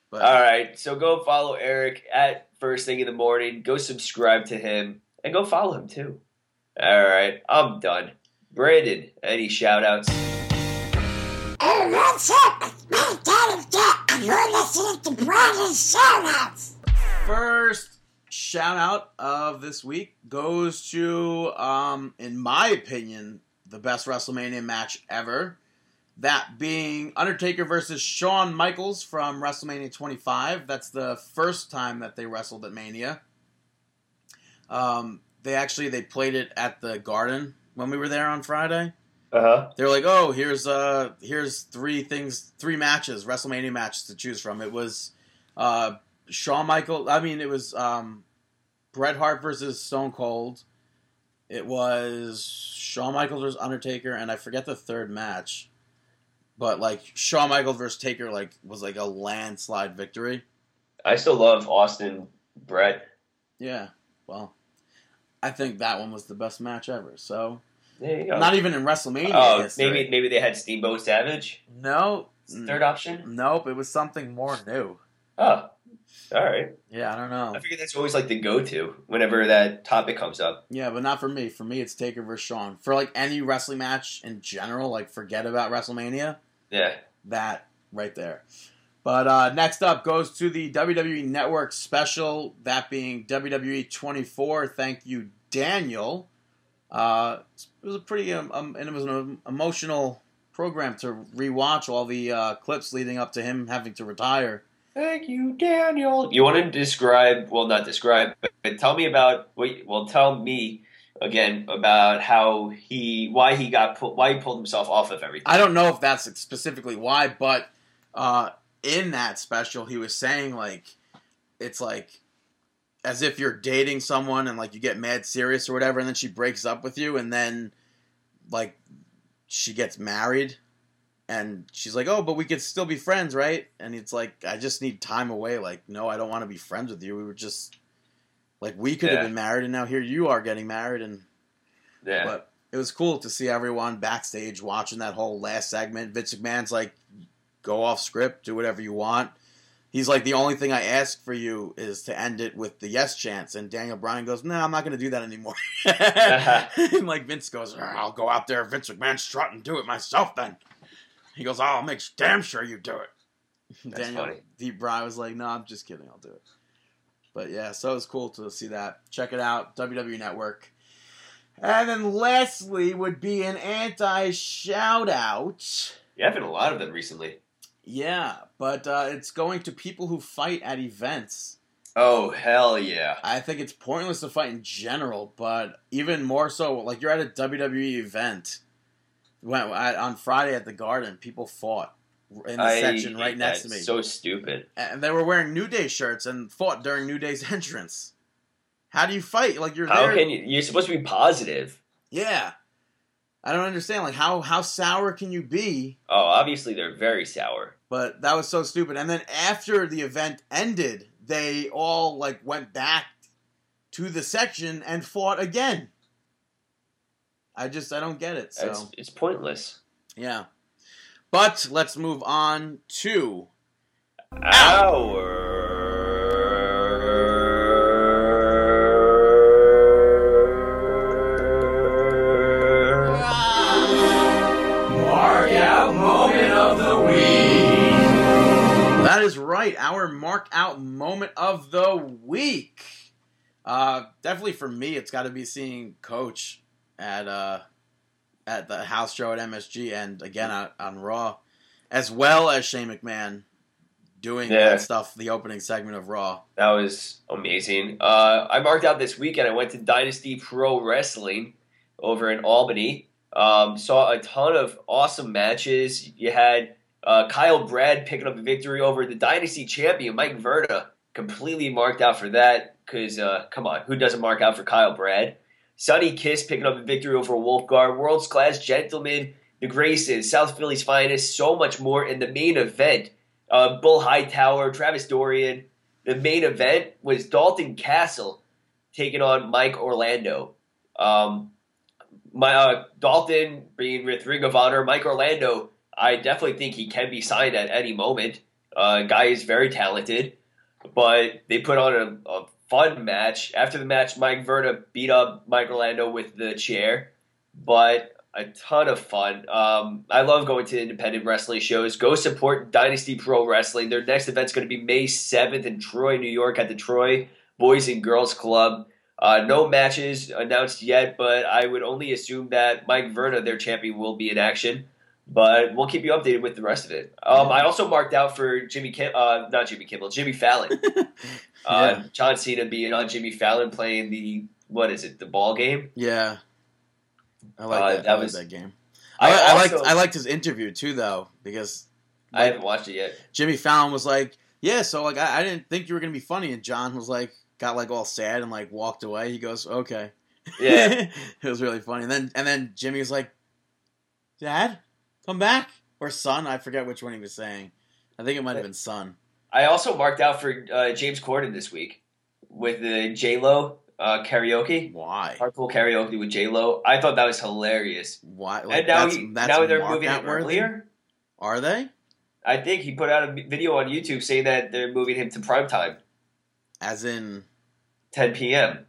But All right, so go follow Eric at First Thing in the Morning. Go subscribe to him. and go follow him too. All right, I'm done. Brandon, any shout outs? Hey, what's up? You're listening to Brandon's Shoutouts. First shout out of this week goes to, um, in my opinion, the best WrestleMania match ever. That being Undertaker versus Shawn Michaels from WrestleMania 25. That's the first time that they wrestled at Mania. Um, they actually they played it at the Garden when we were there on Friday. Uh huh. They were like, "Oh, here's uh, here's three things, three matches, WrestleMania matches to choose from." It was uh, Shawn Michael. I mean, it was um, Bret Hart versus Stone Cold. It was Shawn Michaels versus Undertaker, and I forget the third match. But like Shawn Michaels versus Taker, like was like a landslide victory. I still love Austin Bret. Yeah, well, I think that one was the best match ever. So There you go. Not even in WrestleMania. oh, history. maybe maybe they had Steamboat Savage. no. Third option. Nope, it was something more new. Oh, all right. Yeah, I don't know. I figure that's always like the go-to whenever that topic comes up. Yeah, but not for me. For me, it's Taker versus Shawn. For like any wrestling match in general, like forget about WrestleMania. Yeah. That right there. But uh, next up goes to the WWE Network special, that being WWE 24. Thank you, Daniel. Uh, it was a pretty um, um, and it was an emotional program to rewatch all the uh, clips leading up to him having to retire. Thank you, Daniel. You want to describe? Well, not describe, but, but tell me about. Wait, well, tell me again about how he, why he got, pulled, why he pulled himself off of everything. I don't know if that's specifically why, but uh, in that special, he was saying like it's like as if you're dating someone and like you get mad serious or whatever, and then she breaks up with you, and then like she gets married, and she's like, "Oh, but we could still be friends, right?" And it's like, "I just need time away." Like, no, I don't want to be friends with you. We were just like we could Yeah. have been married, and now here you are getting married, and yeah. but it was cool to see everyone backstage watching that whole last segment. Vince McMahon's like, go off script, do whatever you want. He's like, the only thing I ask for you is to end it with the yes chance. And Daniel Bryan goes, no, I'm not going to do that anymore. and like Vince goes, I'll go out there, Vince McMahon strut and do it myself then. He goes, oh, I'll make damn sure you do it. That's Daniel funny. Deep Bryan was like, no, I'm just kidding, I'll do it. But yeah, so it was cool to see that. Check it out, WWE Network. And then lastly would be an anti shout out. Yeah, I've been a lot of them recently. Yeah, but uh, it's going to people who fight at events. Oh hell yeah! I think it's pointless to fight in general, but even more so, like you're at a WWE event. When, on Friday at the Garden, people fought in the I section right next to me. So stupid. and they were wearing New Day shirts and fought during New Day's entrance. How do you fight? Like you're How there. can you? You're supposed to be positive. Yeah. I don't understand. Like how how sour can you be? Oh, obviously they're very sour. But that was so stupid. And then after the event ended, they all like went back to the section and fought again. I just I don't get it. So It's it's pointless. yeah. But let's move on to Mark mark out moment of the week. Uh, definitely for me, it's got to be seeing Coach at uh, at the house show at MSG and again on, on Raw, as well as Shane McMahon doing Yeah. that stuff. The opening segment of Raw. That was amazing. Uh, I marked out this weekend. I went to Dynasty Pro Wrestling over in Albany. Um, saw a ton of awesome matches. You had uh, Kyle Brad picking up a victory over the Dynasty champion Mike Verna. Completely marked out for that because uh, come on, who doesn't mark out for Kyle Brad? Sonny Kiss picking up a victory over Wolfgar. World's class gentlemen, the Graces, South Philly's finest, so much more in the main event. Uh, Bull Hightower, Travis Dorian, the main event was Dalton Castle taking on Mike Orlando. Um, my uh, Dalton being with Ring of Honor, Mike Orlando. I definitely think he can be signed at any moment. Uh, guy is very talented, but they put on a, a fun match. After the match, Mike Verna beat up Mike Orlando with the chair, but a ton of fun. Um, I love going to independent wrestling shows. Go support Dynasty Pro Wrestling. Their next event's going to be May 7th in Troy, New York at the Troy Boys and Girls Club. Uh, no matches announced yet, but I would only assume that Mike Verna, their champion, will be in action. But we'll keep you updated with the rest of it. Um, I also marked out for Jimmy Kim, uh, not Jimmy Kimmel, Jimmy Fallon. Uh, Yeah. John Cena being on Jimmy Fallon playing the what is it, the ball game? Yeah. I like Uh, that. that I was- that game. I, I, I liked I liked his interview too though because I haven't watched it yet. Jimmy Fallon was like, "Yeah, so like I, I didn't think you were gonna be funny," and John was like, got like all sad and like walked away. He goes, "Okay." Yeah. it was really funny. And then and then Jimmy was like, "Dad, come back," or "Son," I forget which one he was saying. I think it might have been "Son." I also marked out for uh, James Corden this week with the J Lo uh, karaoke, Why? hardcore karaoke with J Lo. I thought that was hilarious. Why? Like, and now, that's, he, that's now they're moving it earlier. Are they? I think he put out a video on YouTube saying that they're moving him to prime time, As in, 10 p.m.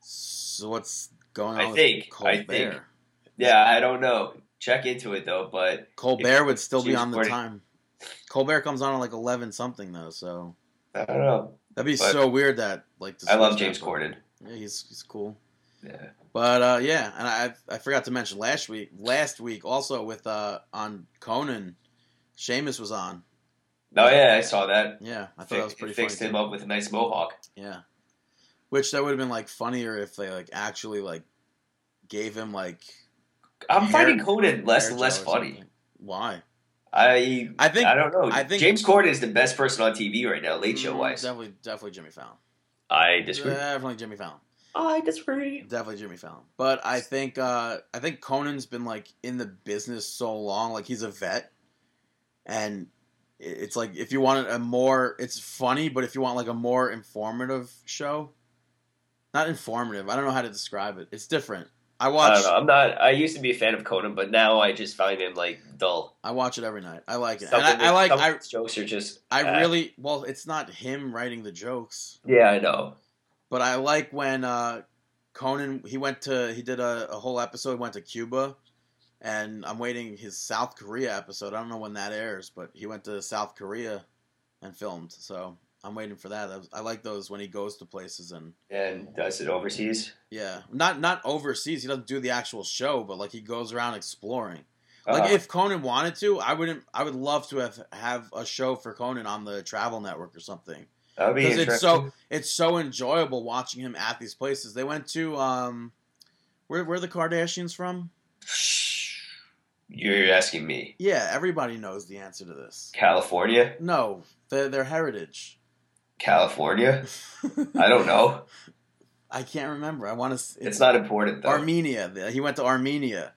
so what's going on? I think. I think. Yeah, I don't know. Check into it though, but Colbert would still be on the time. Colbert comes on at like eleven something though, so I don't know. that'd be But- so weird that like. I love James. Corden. Yeah, he's he's cool. Yeah. But uh, yeah, and I I forgot to mention last week. Last week also with uh on Conan, Sheamus was on. Oh yeah, I saw that. Yeah, I thought that was pretty fixed him too. up with a nice mohawk. Yeah, which that would have been like funnier if they like actually like gave him like I'm Hair- finding Conan less and less funny. something. Why? I I think I don't know. I think- James Corden is the best person on TV right now, late show Mm, wise. Definitely, definitely Jimmy Fallon. I disagree. Definitely Jimmy Fallon. I disagree. Definitely Jimmy Fallon. But I think uh I think Conan's been like in the business so long, like he's a vet. And it's like if you want a more it's funny, but if you want like a more informative show, not informative, I don't know how to describe it. It's different. I I watch don't know. I'm not. I used to be a fan of Conan, but now I just find him like dull. I watch it every night. I like it. And I, I like I jokes are just. I uh, really well, it's not him writing the jokes. Yeah, I know. But I like when uh, Conan he went to he did a, a whole episode went to Cuba, and I'm waiting his South Korea episode. I don't know when that airs, but he went to South Korea and filmed. So I'm waiting for that. I, I like those when he goes to places and And does it overseas? yeah, not not overseas. He doesn't do the actual show, but like he goes around exploring. Like Uh, if Conan wanted to, I wouldn't. I would love to have have a show for Conan on the Travel Network or something. that'd be interesting. it's so it's so enjoyable watching him at these places. They went to um, where where are the Kardashians from? You're asking me, Yeah, everybody knows the answer to this. California, No, their their heritage. California. I don't know. I can't remember. I want to. It's not important though. Armenia. He went to Armenia,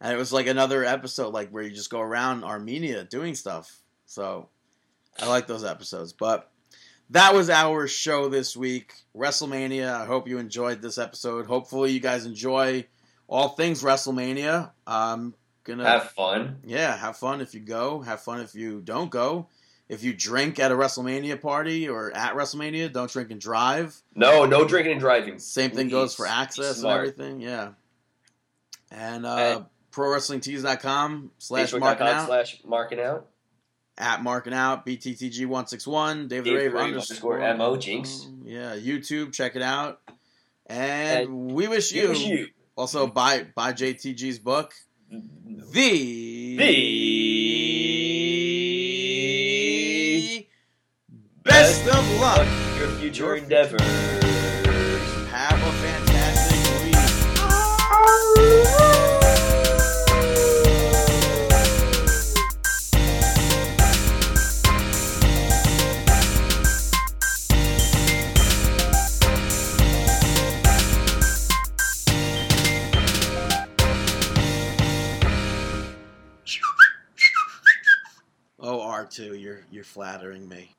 and it was like another episode, like where you just go around Armenia doing stuff. So, I like those episodes. But that was our show this week, WrestleMania. I hope you enjoyed this episode. Hopefully, you guys enjoy all things WrestleMania. I'm gonna Have fun. yeah, have fun if you go. Have fun if you don't go. If you drink at a WrestleMania party or at WrestleMania, don't drink and drive. No, no drinking and driving. Same thing goes for access and everything. Yeah. And uh, prowrestlingtees.com slash marking out slash marking out. at marking out BTTG161 David Dave the Rave Rave underscore underscore MO, Jinx. Yeah, YouTube, check it out. And, And we wish you, Wish you also buy buy JTG's book, The the Best of Luck. in your future endeavors. Have a fantastic week. Oh, R2, you're you're flattering me.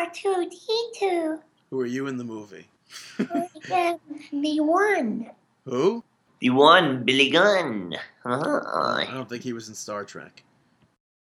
R2D2. Who are you in the movie? Yeah, the one. Who? The one, Billy Gunn. Uh-huh. I don't think he was in Star Trek.